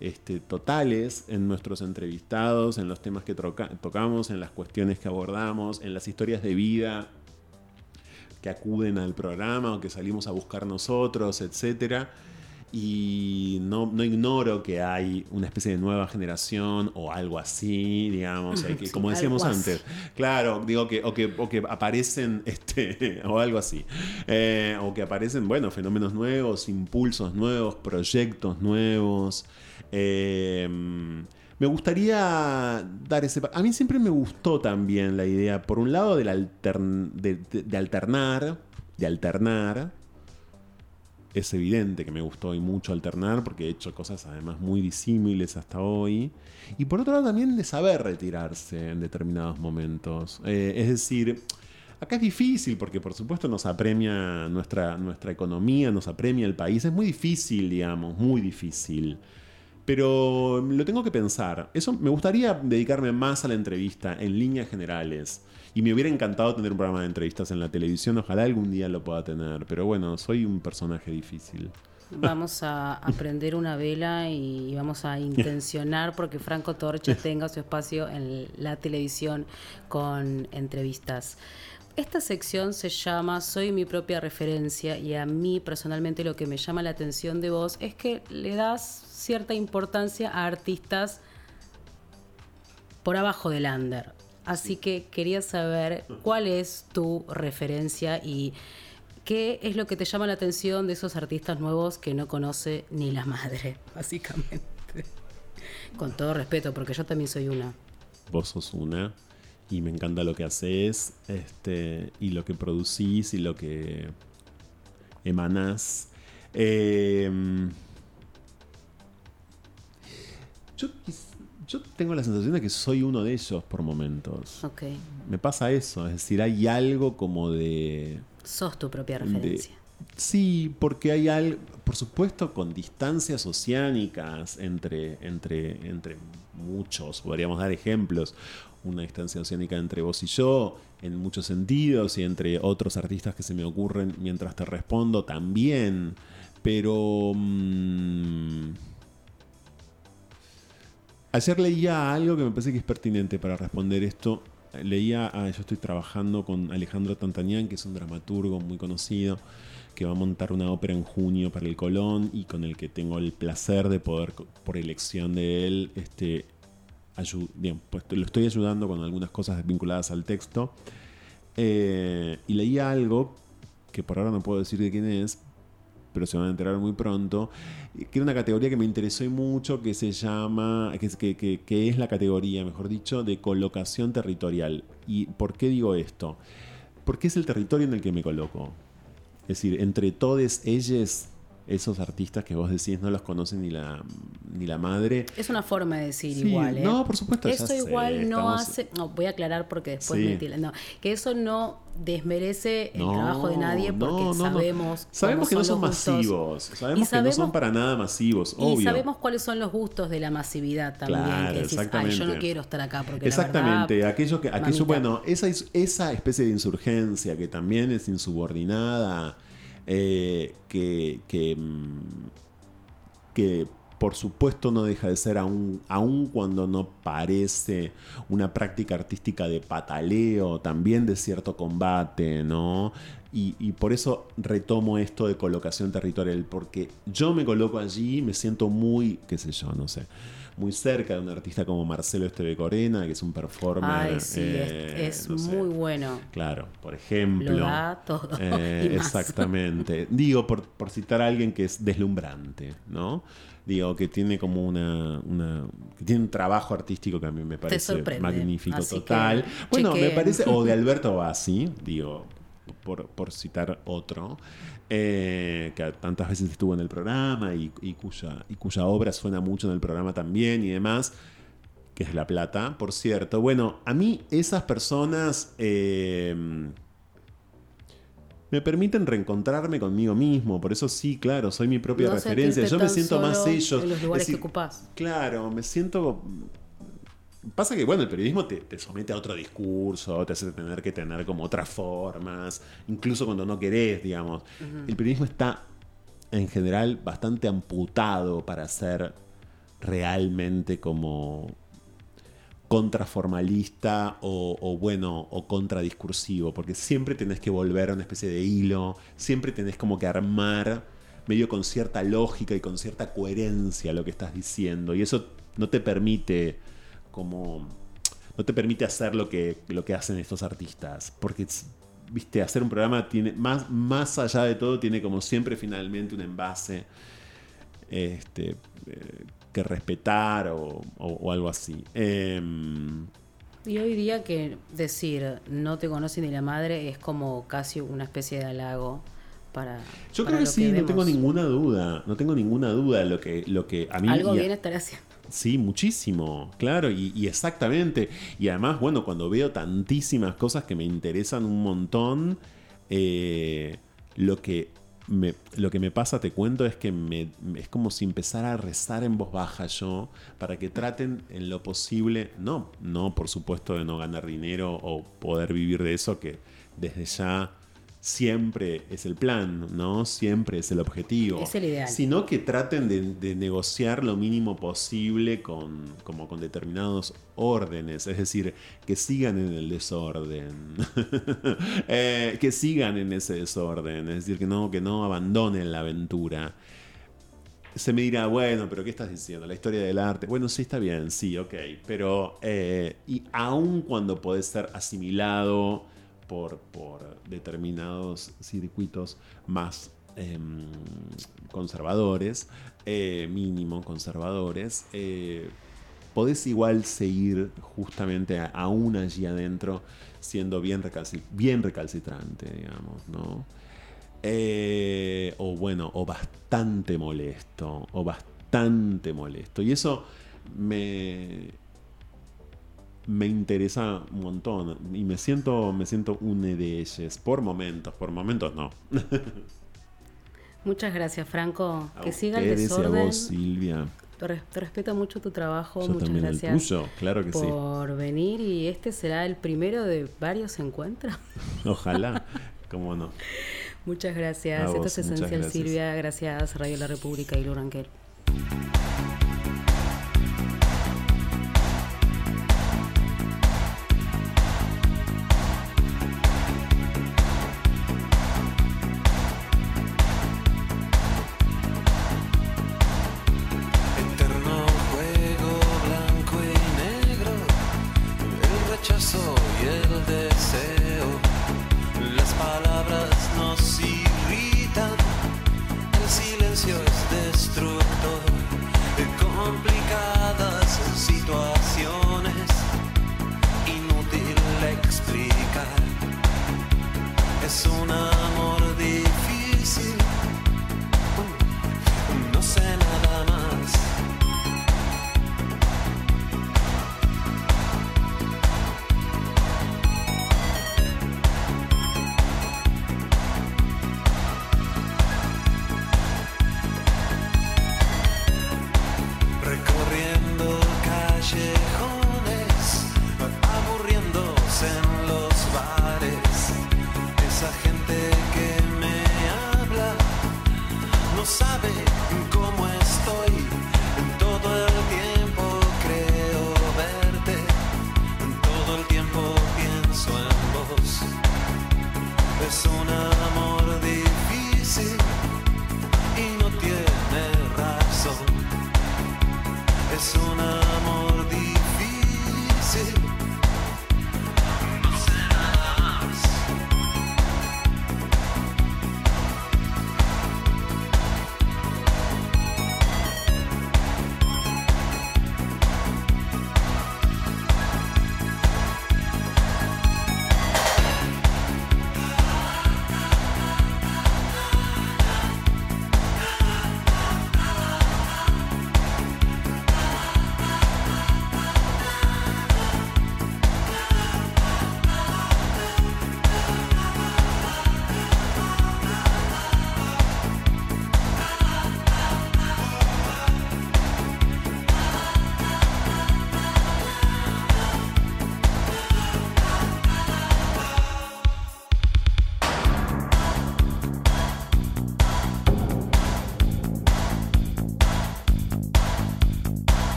este, totales en nuestros entrevistados, en los temas que tocamos, en las cuestiones que abordamos, en las historias de vida que acuden al programa o que salimos a buscar nosotros, etc. Y no, no ignoro que hay una especie de nueva generación o algo así, digamos, hay que- [LAUGHS] Sí, como decíamos antes. Claro, digo que o, que, o que aparecen, [LAUGHS] este, o algo así. Eh, o que aparecen, bueno, fenómenos nuevos, impulsos nuevos, proyectos nuevos. Eh, me gustaría dar ese... A mí siempre me gustó también la idea, por un lado, de, de- de alternar, de alternar. Es evidente que me gustó hoy mucho alternar porque he hecho cosas además muy disímiles hasta hoy. Y por otro lado también de saber retirarse en determinados momentos. Eh, es decir, acá es difícil porque por supuesto nos apremia nuestra, nuestra economía, nos apremia el país. Es muy difícil, digamos, muy difícil. Pero lo tengo que pensar. Eso me gustaría dedicarme más a la entrevista en líneas generales. Y me hubiera encantado tener un programa de entrevistas en la televisión. Ojalá algún día lo pueda tener. Pero bueno, soy un personaje difícil. Vamos a, [LAUGHS] a prender una vela y vamos a intencionar porque Franco Torcha [LAUGHS] tenga su espacio en la televisión con entrevistas. Esta sección se llama Soy mi propia referencia y a mí personalmente lo que me llama la atención de vos es que le das cierta importancia a artistas por abajo del under. Así que quería saber cuál es tu referencia y qué es lo que te llama la atención de esos artistas nuevos que no conoce ni la madre, [LAUGHS] básicamente. Con todo respeto, porque yo también soy una. Vos sos una. Y me encanta lo que haces. Este, y lo que producís y lo que emanás. Eh, yo, tengo la sensación de que soy uno de ellos por momentos. Ok. Me pasa eso, es decir, hay algo como de... Sos tu propia de- referencia. sí, porque hay algo, por supuesto, con distancias oceánicas entre, entre, entre muchos, podríamos dar ejemplos, una distancia oceánica entre vos y yo, en muchos sentidos, y entre otros artistas que se me ocurren mientras te respondo también, pero... mm, Ayer leía algo que me parece que es pertinente para responder esto. Leía, ah, yo estoy trabajando con Alejandro Tantanian, que es un dramaturgo muy conocido, que va a montar una ópera en junio para el Colón y con el que tengo el placer de poder, por elección de él, este, bien, pues lo estoy ayudando con algunas cosas vinculadas al texto. Eh, y leía algo, que por ahora no puedo decir de quién es, pero se van a enterar muy pronto, que era una categoría que me interesó mucho, que se llama, que- que- que es la categoría, mejor dicho, de colocación territorial. ¿Y por qué digo esto? Porque es el territorio en el que me coloco. Es decir, entre todos ellos, esos artistas que vos decís no los conocen ni la, ni la madre. Es una forma de decir Sí, igual, ¿eh? no, por supuesto, Eso sé, igual no estamos- hace. No, voy a aclarar porque después Sí. me tiran- No, que eso no desmerece el No, trabajo de nadie porque no, sabemos. Sabemos que no son masivos. Sabemos Y que no sabemos- son para nada masivos, Y obvio. sabemos cuáles son los gustos de la masividad también. Claro, que decís, Ay, yo no exactamente. quiero estar acá porque. la Exactamente, verdad, aquello que, aquello, mamita". bueno, esa, esa especie de insurgencia que también es insubordinada, eh, que, que, mm, que por supuesto no deja de ser aún, cuando no parece una práctica artística de pataleo, también de cierto combate, ¿no? Y, y por eso retomo esto de colocación territorial, porque yo me coloco allí, me siento muy, qué sé yo, no sé, muy cerca de un artista como Marcelo Esteve Corena, que es un performer. Ay, sí, eh, es, es no sé. muy bueno. Claro, por ejemplo. Lo da todo. Eh, [LAUGHS] exactamente. Digo, por, por citar a alguien que es deslumbrante, ¿no? Digo, que tiene como una, una- que tiene un trabajo artístico que a mí me parece magnífico Así total. Bueno, me parece, o de [LAUGHS] Alberto Bassi, digo, por, por citar otro, eh, que tantas veces estuvo en el programa y, y cuya, y cuya obra suena mucho en el programa también y demás que es La Plata, por cierto. Bueno, a mí esas personas eh, me permiten reencontrarme conmigo mismo, por eso sí, claro, soy mi propia No referencia. Yo me siento más ellos. En los lugares Es decir, que ocupás. Claro, me siento... Pasa que, bueno, el periodismo te, te somete a otro discurso, te hace tener que tener como otras formas, incluso cuando no querés, digamos. El periodismo está, en general, bastante amputado para ser realmente como contraformalista o, o, bueno, o contradiscursivo, porque siempre tenés que volver a una especie de hilo, siempre tenés como que armar medio con cierta lógica y con cierta coherencia lo que estás diciendo, y eso no te permite como no te permite hacer lo que, lo que hacen estos artistas, porque viste, hacer un programa tiene más, más allá de todo tiene como siempre finalmente un envase este, eh, que respetar o, o, o algo así. Eh, Y hoy día que decir no te conoce ni la madre es como casi una especie de halago para. yo para creo que sí, no tengo ninguna duda, no tengo ninguna duda de lo que, lo que a mí... Algo bien estará haciendo. Sí, muchísimo, claro, y, exactamente. Y además, bueno, cuando veo tantísimas cosas que me interesan un montón, eh, lo, que me, lo que me pasa, te cuento, es que me, es como si empezara a rezar en voz baja yo, para que traten en lo posible, no, no por supuesto de no ganar dinero o poder vivir de eso, que desde ya siempre es el plan, ¿no? Siempre es el objetivo. Es el ideal. Sino que traten de, de negociar lo mínimo posible con, como con determinados órdenes, es decir, que sigan en el desorden, [LAUGHS] Eh, que sigan en ese desorden, es decir, que no, que no abandonen la aventura. Se me dirá, bueno, pero ¿qué estás diciendo? La historia del arte. Bueno, sí, está bien, sí, ok. Pero, eh, y aun cuando podés ser asimilado por, por determinados circuitos más em, conservadores, eh, mínimo conservadores, eh, podés igual seguir justamente aún allí adentro siendo bien, recalci- bien recalcitrante, digamos, ¿no? Eh, o bueno, o bastante molesto, o bastante molesto. Y eso me, me interesa un montón y me siento, me siento una de ellas, por momentos, por momentos no. [LAUGHS] Muchas gracias, Franco. A que siga el y a desorden. vos, Silvia. Te, res- te respeto mucho tu trabajo. Yo Muchas también gracias el tuyo, claro que sí. por venir y este será el primero de varios encuentros. [LAUGHS] Ojalá, cómo no. Muchas gracias. Esto es Esencial gracias. Silvia. Gracias Radio La República y Luranquel.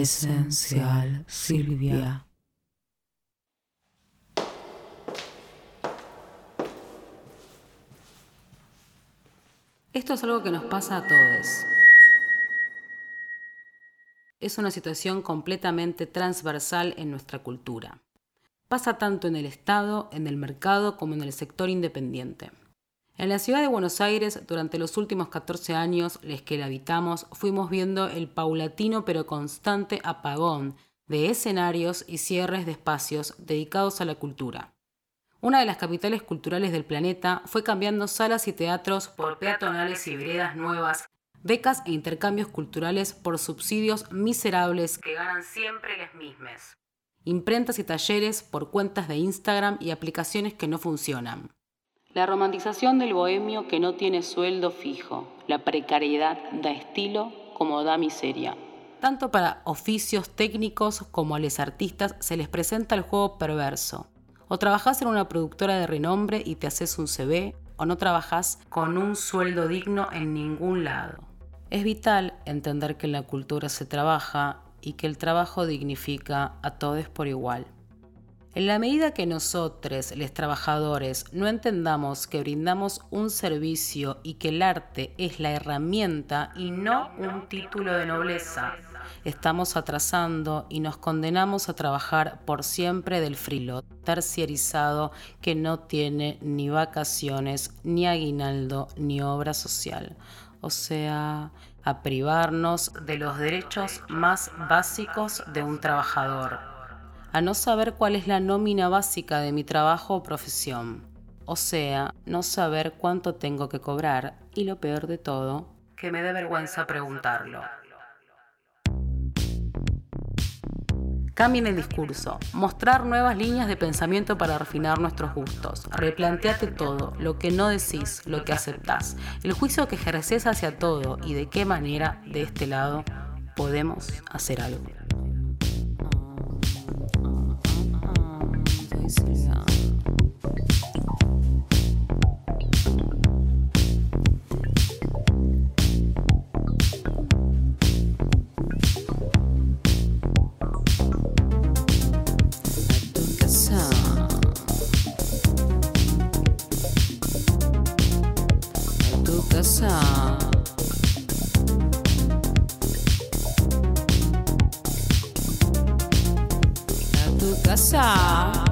Esencial Silvia. Esto es algo que nos pasa a todos. Es una situación completamente transversal en nuestra cultura. Pasa tanto en el Estado, en el mercado, como en el sector independiente. En la ciudad de Buenos Aires, durante los últimos 14 años, les que la habitamos, fuimos viendo el paulatino pero constante apagón de escenarios y cierres de espacios dedicados a la cultura. Una de las capitales culturales del planeta fue cambiando salas y teatros por peatonales y veredas nuevas, becas e intercambios culturales por subsidios miserables que ganan siempre las mismas, imprentas y talleres por cuentas de Instagram y aplicaciones que no funcionan. La romantización del bohemio que no tiene sueldo fijo, la precariedad da estilo como da miseria. Tanto para oficios técnicos como a los artistas se les presenta el juego perverso. O trabajás en una productora de renombre y te haces un CV, o no trabajás con un sueldo digno en ningún lado. Es vital entender que en la cultura se trabaja y que el trabajo dignifica a todos por igual. En la medida que nosotros, los trabajadores, no entendamos que brindamos un servicio y que el arte es la herramienta y no un título de nobleza, estamos atrasando y nos condenamos a trabajar por siempre del frilo terciarizado que no tiene ni vacaciones, ni aguinaldo, ni obra social. O sea, a privarnos de los derechos más básicos de un trabajador a no saber cuál es la nómina básica de mi trabajo o profesión. O sea, no saber cuánto tengo que cobrar y lo peor de todo, que me dé vergüenza preguntarlo. Cambien el discurso, mostrar nuevas líneas de pensamiento para refinar nuestros gustos. Replanteate todo, lo que no decís, lo que aceptás, el juicio que ejerces hacia todo y de qué manera de este lado podemos hacer algo. Tu casa. A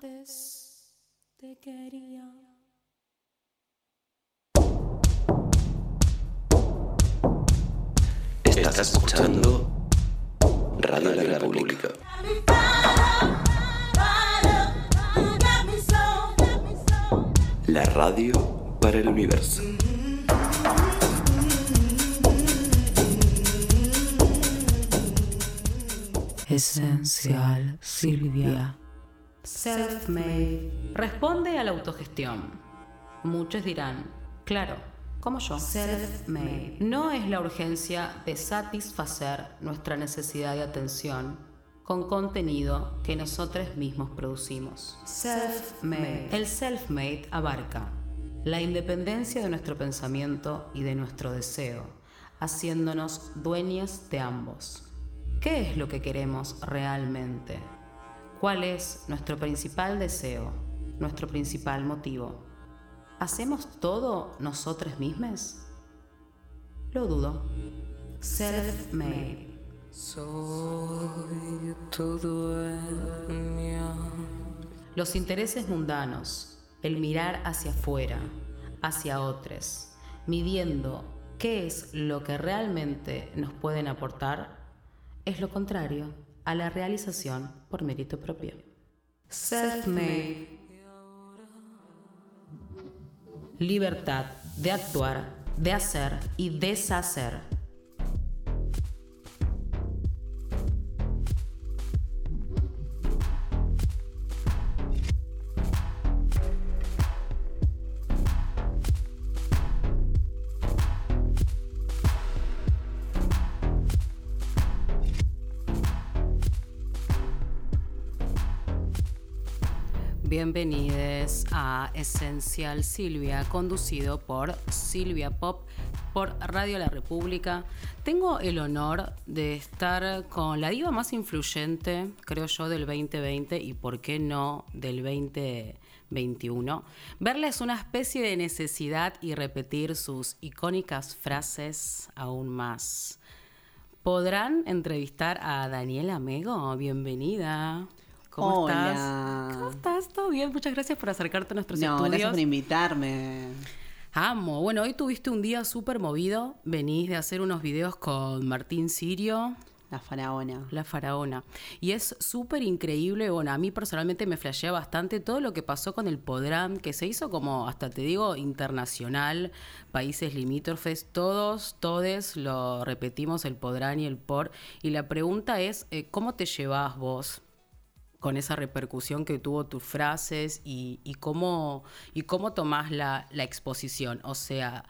Antes te quería. Estás escuchando Radio La República. La radio para el universo. Esencial Silvia. Self-made. Responde a la autogestión. Muchos dirán, claro, como yo. Self-made. No es la urgencia de satisfacer nuestra necesidad de atención con contenido que nosotros mismos producimos. Self-made. El self-made abarca la independencia de nuestro pensamiento y de nuestro deseo, haciéndonos dueñas de ambos. ¿Qué es lo que queremos realmente? ¿Cuál es nuestro principal deseo, nuestro principal motivo? ¿Hacemos todo nosotros mismos? Lo dudo. Self-made. Soy tu dueña. Los intereses mundanos, el mirar hacia afuera, hacia otros, midiendo qué es lo que realmente nos pueden aportar, es lo contrario a la realización por mérito propio. Self-made. Libertad de actuar, de hacer y deshacer. Bienvenidos a Esencial Silvia, conducido por Silvia Pop por Radio La República. Tengo el honor de estar con la diva más influyente, creo yo, del 2020 y por qué no del 2021. Verla es una especie de necesidad y repetir sus icónicas frases aún más. ¿Podrán entrevistar a Daniela Mego? Bienvenida. ¿Cómo Hola. estás? ¿Cómo estás? ¿Todo bien? Muchas gracias por acercarte a nuestros No, gracias estudios. por invitarme. Amo. Bueno, hoy tuviste un día súper movido. Venís de hacer unos videos con Martín Sirio, La faraona. la faraona. Y es súper increíble. Bueno, a mí personalmente me flashea bastante todo lo que pasó con el Podrán, que se hizo como, hasta te digo, internacional, países limítrofes, todos, todes lo repetimos, el Podrán y el Por. Y la pregunta es, eh, ¿cómo te llevas vos? Con esa repercusión que tuvo tus frases y, y cómo, y cómo tomás la, la exposición. O sea,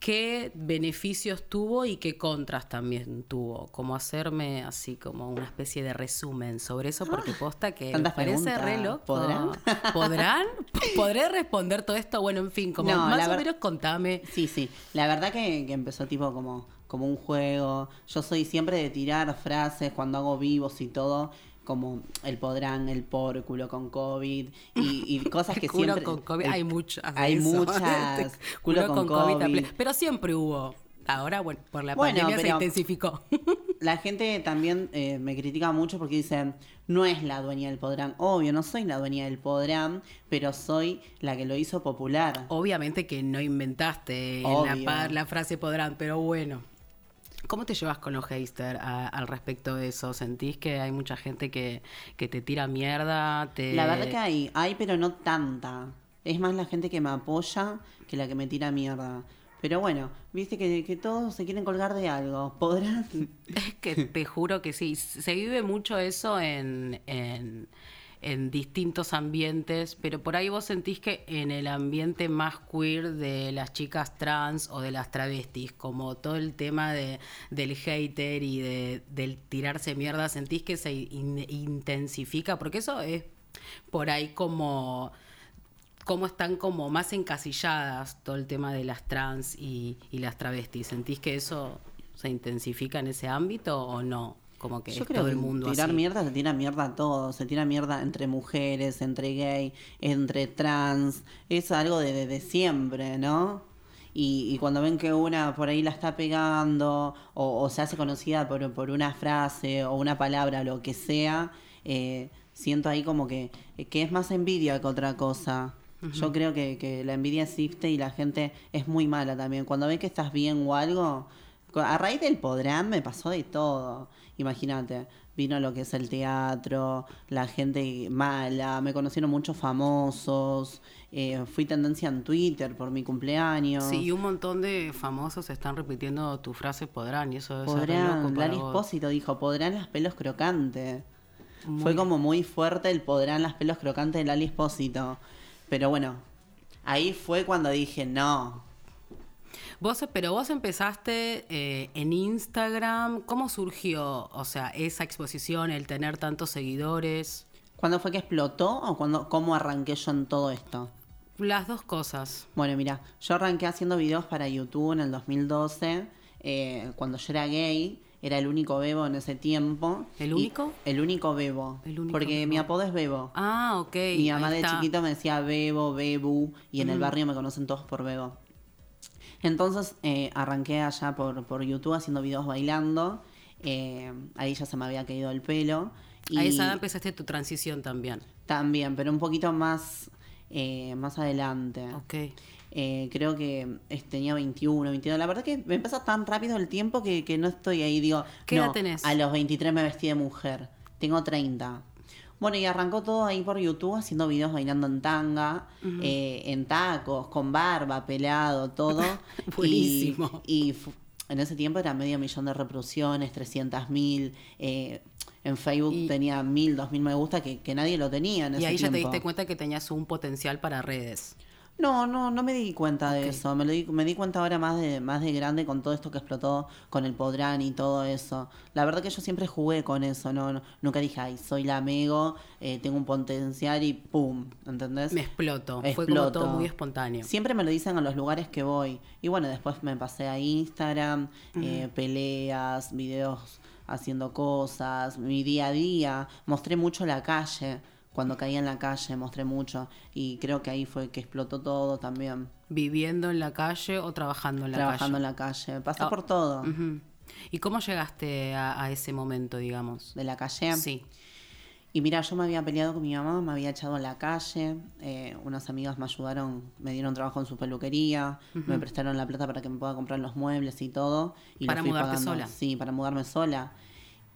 qué beneficios tuvo y qué contras también tuvo. Como hacerme así como una especie de resumen sobre eso, porque posta que me parece re loco. ¿Podrán? ¿Podrán? [LAUGHS] ¿Podré responder todo esto? Bueno, en fin, como No, más o menos contame. Sí, sí. La verdad que, que empezó tipo como, como un juego. Yo soy siempre de tirar frases cuando hago vivos y todo. Como el podrán, el por, culo con COVID y, [LAUGHS] y cosas que Culo siempre. con COVID, el- hay muchas. Hay eso. muchas. [LAUGHS] Culo, con, COVID. Pero siempre hubo. Ahora, bueno, por la Bueno, pandemia se intensificó. [LAUGHS] La gente también eh, me critica mucho porque dicen, no es la dueña del podrán. Obvio, no soy la dueña del podrán, pero soy la que lo hizo popular. Obviamente que no inventaste la, la frase podrán, pero bueno. ¿Cómo te llevas con los haters al respecto de eso? ¿Sentís que hay mucha gente que, que te tira mierda? Te... La verdad que hay, hay, pero no tanta. Es más la gente que me apoya que la que me tira mierda. Pero bueno, viste que, que todos se quieren colgar de algo. [LAUGHS] Podrán. Es que te juro que sí. Se vive mucho eso en, en, en distintos ambientes, pero por ahí vos sentís que en el ambiente más queer de las chicas trans o de las travestis, como todo el tema de, del hater y de, del tirarse mierda, sentís que se in- intensifica, porque eso es por ahí como cómo están como más encasilladas todo el tema de las trans y las travestis. ¿Sentís que eso se intensifica en ese ámbito o no? Como que Yo creo todo que el mundo tirar así. mierda se tira mierda a todo. Se tira mierda entre mujeres, entre gay, entre trans. Es algo de, de- de siempre, ¿no? Y, y cuando ven que una por ahí la está pegando o, o se hace conocida por, por una frase o una palabra, lo que sea, eh, siento ahí como que, que es más envidia que otra cosa. Yo creo que, que la envidia existe y la gente es muy mala también. Cuando ven que estás bien o algo, a raíz del podrán me pasó de todo. Imagínate, vino lo que es el teatro, la gente mala, me conocieron muchos famosos, eh, fui tendencia en Twitter por mi cumpleaños. Sí, y un montón de famosos están repitiendo tu frase podrán y eso es Podrán. Espósito dijo, podrán las pelos crocantes. Muy- Fue como muy fuerte el podrán las pelos crocantes de Lali Espósito. Pero bueno, ahí fue cuando dije, no, Vos, pero vos empezaste eh, en Instagram. ¿Cómo surgió, o sea, esa exposición, el tener tantos seguidores? ¿Cuándo fue que explotó o cuando, cómo arranqué yo en todo esto? Las dos cosas. Bueno, mira, yo arranqué haciendo videos para YouTube en el 2012, eh, cuando yo era gay, era el único bebo en ese tiempo. ¿El Y- único? el único bebo. El único porque bebo. mi apodo es Bebo. Ah, ok. mi mamá de chiquito me decía Bebo, Bebu, y en el barrio me conocen todos por Bebo. Entonces eh, arranqué allá por, por YouTube haciendo videos bailando. eh, ahí ya se me había caído el pelo. Y A esa edad empezaste tu transición también. también, pero un poquito más, eh, más adelante. Ok. Eh, creo que eh, tenía 21, 22. La verdad que me pasa tan rápido el tiempo que, que no estoy ahí. Digo, ¿Qué no, edad tenés? A los 23 me vestí de mujer. Tengo 30. Bueno, y arrancó todo ahí por YouTube haciendo videos bailando en tanga, eh, en tacos, con barba, pelado, todo. [LAUGHS] Buenísimo. Y, y en ese tiempo era medio millón de reproducciones, 300 mil. eh, en Facebook Y- tenía mil, dos mil me gusta que, que nadie lo tenía en Y ese ahí ya te diste cuenta que tenías un potencial para redes. No, no, no me di cuenta de eso. Me, lo di, me di cuenta ahora más de, más de grande con todo esto que explotó con el Podrán y todo eso. La verdad que yo siempre jugué con eso, no, no- nunca dije, ay, soy la amigo, eh, tengo un potencial y pum, ¿entendés? Me exploto. Fue como todo muy espontáneo. Siempre me lo dicen a los lugares que voy. Y bueno, después me pasé a Instagram, eh, peleas, videos haciendo cosas, mi día a día. Mostré mucho la calle. Cuando caía en la calle mostré mucho. Y creo que ahí fue que explotó todo también. Viviendo en la calle o trabajando en la trabajando calle. en la calle. Pasé Ah, por todo. ¿Y cómo llegaste a, a ese momento, digamos? De la calle. Sí. Y mira, yo me había peleado con mi mamá, me había echado a la calle, eh, unas amigas me ayudaron, me dieron trabajo en su peluquería, me prestaron la plata para que me pueda comprar los muebles y todo. Y Para mudarte pagando. sola. Sí, para mudarme sola.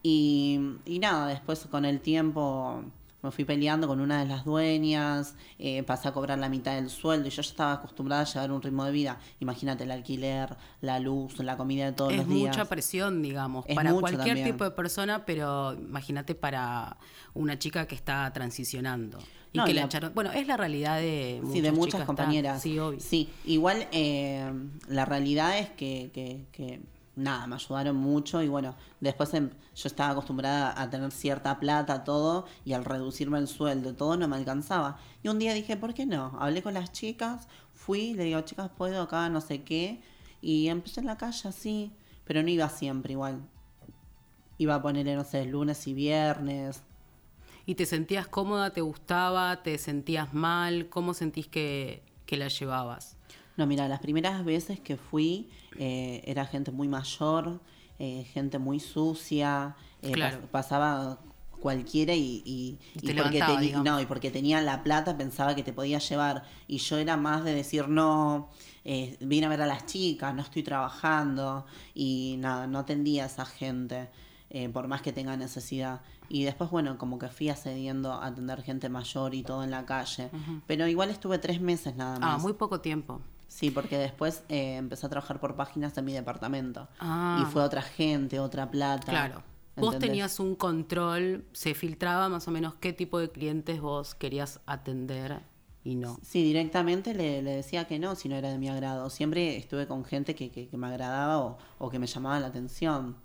Y, y nada, después con el tiempo me fui peleando con una de las dueñas, eh, pasé a cobrar la mitad del sueldo y yo ya estaba acostumbrada a llevar un ritmo de vida. Imagínate el alquiler, la luz, la comida de todos Es los días. mucha presión, digamos, Es para cualquier también. tipo de persona, pero imagínate para una chica que está transicionando. Y No, que y la la- echaron. Bueno, es la realidad de Sí, de muchas compañeras. Sí, obvio. Sí, igual eh, la realidad es que, que, que, nada, me ayudaron mucho y bueno, después em- yo estaba acostumbrada a tener cierta plata, todo, y al reducirme el sueldo, todo no me alcanzaba. Y un día dije, ¿por qué no? Hablé con las chicas, fui, le digo, chicas, puedo acá, no sé qué, y empecé en la calle así, pero no iba siempre igual. Iba a ponerle, no sé, lunes y viernes, ¿Y te sentías cómoda? ¿Te gustaba? ¿Te sentías mal? ¿Cómo sentís que, que la llevabas? No, mira, las primeras veces que fui eh, era gente muy mayor, eh, gente muy sucia, eh, Claro. pas- pasaba cualquiera y, y, porque no, y porque tenía la plata pensaba que te podía llevar. Y yo era más de decir, no, eh, vine a ver a las chicas, no estoy trabajando. Y nada, no atendía a esa gente, eh, por más que tenga necesidad. Y después, bueno, como que fui accediendo a atender gente mayor y todo en la calle. Pero igual estuve tres meses nada más. Ah, muy poco tiempo. Sí, porque después eh, empecé a trabajar por páginas en mi departamento. Ah. Y fue otra gente, otra plata. Claro. Vos tenías un control, se filtraba más o menos qué tipo de clientes vos querías atender y no. Sí, directamente le, le decía que no si no era de mi agrado. Siempre estuve con gente que, que, que me agradaba o, o que me llamaba la atención.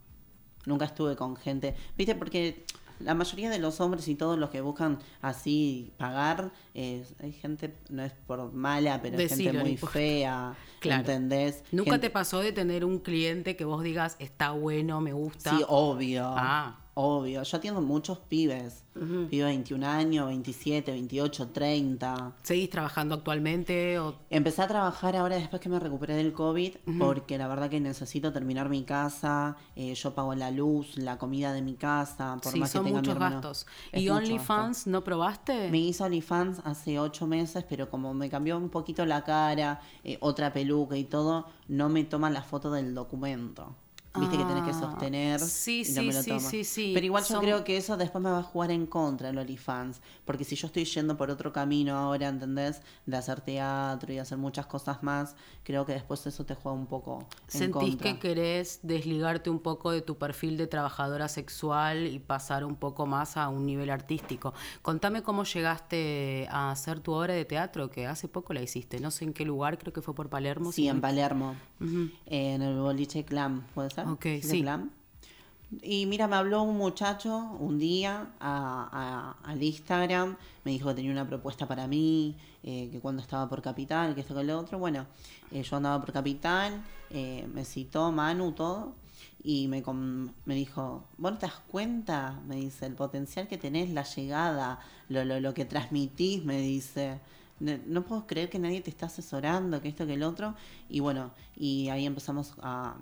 Nunca estuve con gente. ¿Viste? Porque la mayoría de los hombres y todos los que buscan así pagar, eh, hay gente, no es por mala, pero hay Decilo, gente muy fea. [LAUGHS] Claro. ¿Entendés? ¿Nunca Gente- te pasó de tener un cliente que vos digas está bueno, me gusta? Sí, obvio. Ah. Obvio. Yo atiendo muchos pibes. Pibes de 21 años, 27, 28, 30. ¿Seguís trabajando actualmente? O... Empecé a trabajar ahora después que me recuperé del COVID, porque la verdad que necesito terminar mi casa. eh, yo pago la luz, la comida de mi casa, por sí, más son que tenga mi muchos hermano. gastos. ¿Y OnlyFans no probaste? Me hizo OnlyFans hace ocho meses, pero como me cambió un poquito la cara, eh, otra peluca y todo, no me toman la foto del documento. Viste que tenés que Ah, sostener sí, y no sí, me lo sí, toman. sí, sí. Pero igual yo creo que eso después me va a jugar en contra el OnlyFans. Porque si yo estoy yendo por otro camino ahora, ¿entendés? De hacer teatro y hacer muchas cosas más, creo que después eso te juega un poco en ¿Sentís contra. que querés desligarte un poco de tu perfil de trabajadora sexual y pasar un poco más a un nivel artístico? Contame cómo llegaste a hacer tu obra de teatro, que hace poco la hiciste, no sé en qué lugar, creo que fue por Palermo. Sí, si en Palermo. En el boliche Clam, ¿puede ser? Ok, dice sí. Clam? Y mira, me habló un muchacho un día a- a- al Instagram, me dijo que tenía una propuesta para mí, eh, que cuando estaba por Capital, que esto que lo otro. Bueno, eh, yo andaba por Capital, eh, me citó Manu, todo, y me, dijo, ¿vos te das cuenta? Me dice, el potencial que tenés, la llegada, lo, lo, lo que transmitís, me dice. No, puedo creer que nadie te está asesorando, que esto, que el otro. Y bueno, y ahí empezamos a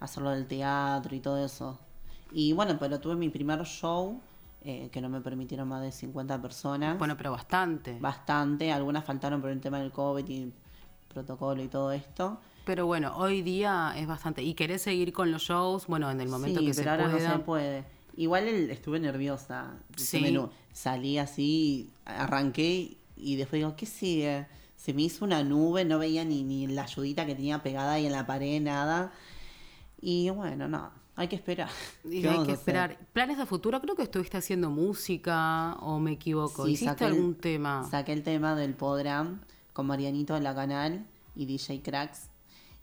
hacerlo del teatro y todo eso. Y bueno, pero tuve mi primer show, eh, que no me permitieron más de 50 personas. Bueno, pero bastante. Bastante, algunas faltaron por el tema del COVID y protocolo y todo esto. Pero bueno, hoy día es bastante. ¿Y querés seguir con los shows? Bueno, en el momento sí, que pero se ahora pueda. no se puede. Igual el- estuve nerviosa. Sí. Salí así, arranqué y después digo, ¿qué sigue? Se me hizo una nube, no veía ni, ni la ayudita que tenía pegada ahí en la pared, nada. Y bueno, no, hay que esperar. Y ¿Qué [LAUGHS] hay que esperar. ¿Planes de futuro? Creo que estuviste haciendo música o me equivoco. Sí, ¿Hiciste el- algún tema? Saqué el tema del Podram con Marianito en la canal y DJ Cracks.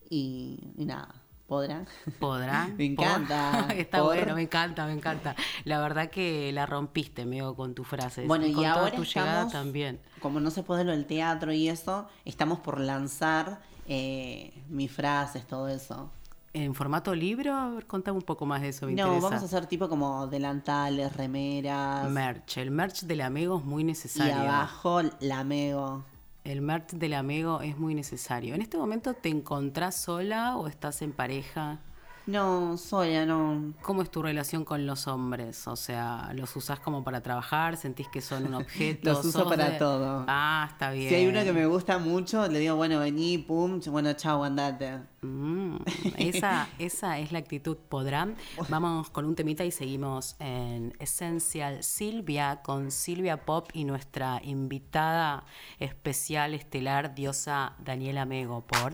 Y, y nada, Podram. ¿Podrán? [LAUGHS] Me encanta. [LAUGHS] Está Por- bueno, me encanta, me encanta. La verdad que la rompiste, Mego, con tus frases. Bueno, y, con toda ahora tu llegada estamos, también. como no se puede lo del teatro y eso, estamos por lanzar eh, mis frases, todo eso. ¿En formato libro? A ver, contame un poco más de eso, me no, interesa. vamos a hacer tipo como delantales, remeras. Merch. El merch del amigo es muy y necesario. abajo la mego. El merch del amigo es muy necesario. ¿En este momento te encontrás sola o estás en pareja? No, sola, no. ¿Cómo es tu relación con los hombres? O sea, ¿los usás como para trabajar? ¿Sentís que son un [LAUGHS] objeto? Los uso ¿Sos para de- todo. Ah, está bien. Si hay uno que me gusta mucho, le digo, bueno, vení, pum, bueno, chao, andate. Mm, [LAUGHS] esa, esa es la actitud. ¿Podrán? Vamos con un temita y seguimos en Essential Silvia con Silvia Pop y nuestra invitada especial estelar, diosa Daniela Mego. ¿Por?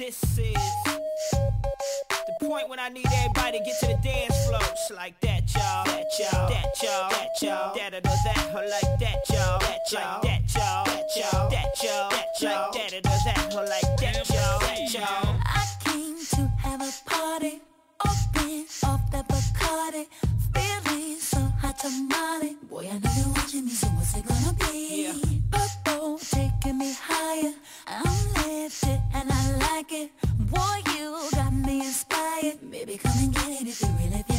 This is the point when I need everybody to get to the dance floor. Just like that, y'all. That y'all. That y'all. That y'all. That or that. Or like that, y'all. That y'all. That y'all. That y'all. That y'all. That y'all. Like That or that. Or like that, y'all. That y'all. I came to have a party, open off the Bacardi, feeling so hot tamale. Boy, I know you're watching me, so what's it gonna be? Yeah. Purple taking me higher, I'm lifted and I like it. Boy, you got me inspired. Baby, come and get it if you're really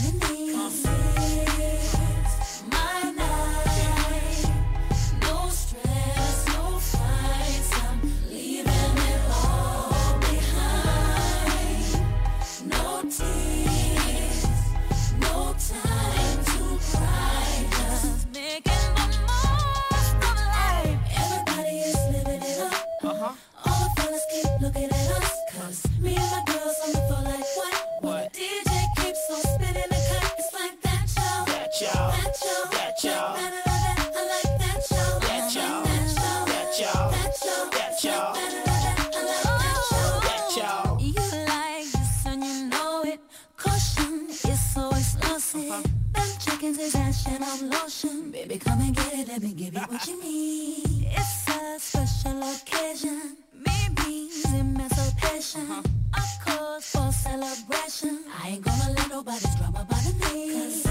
of lotion. Baby, come and get it. Let me give you what you need. It's a special occasion. Maybe emancipation. Uh-huh. A cause for celebration. I ain't gonna let nobody drama bother me. 'Cause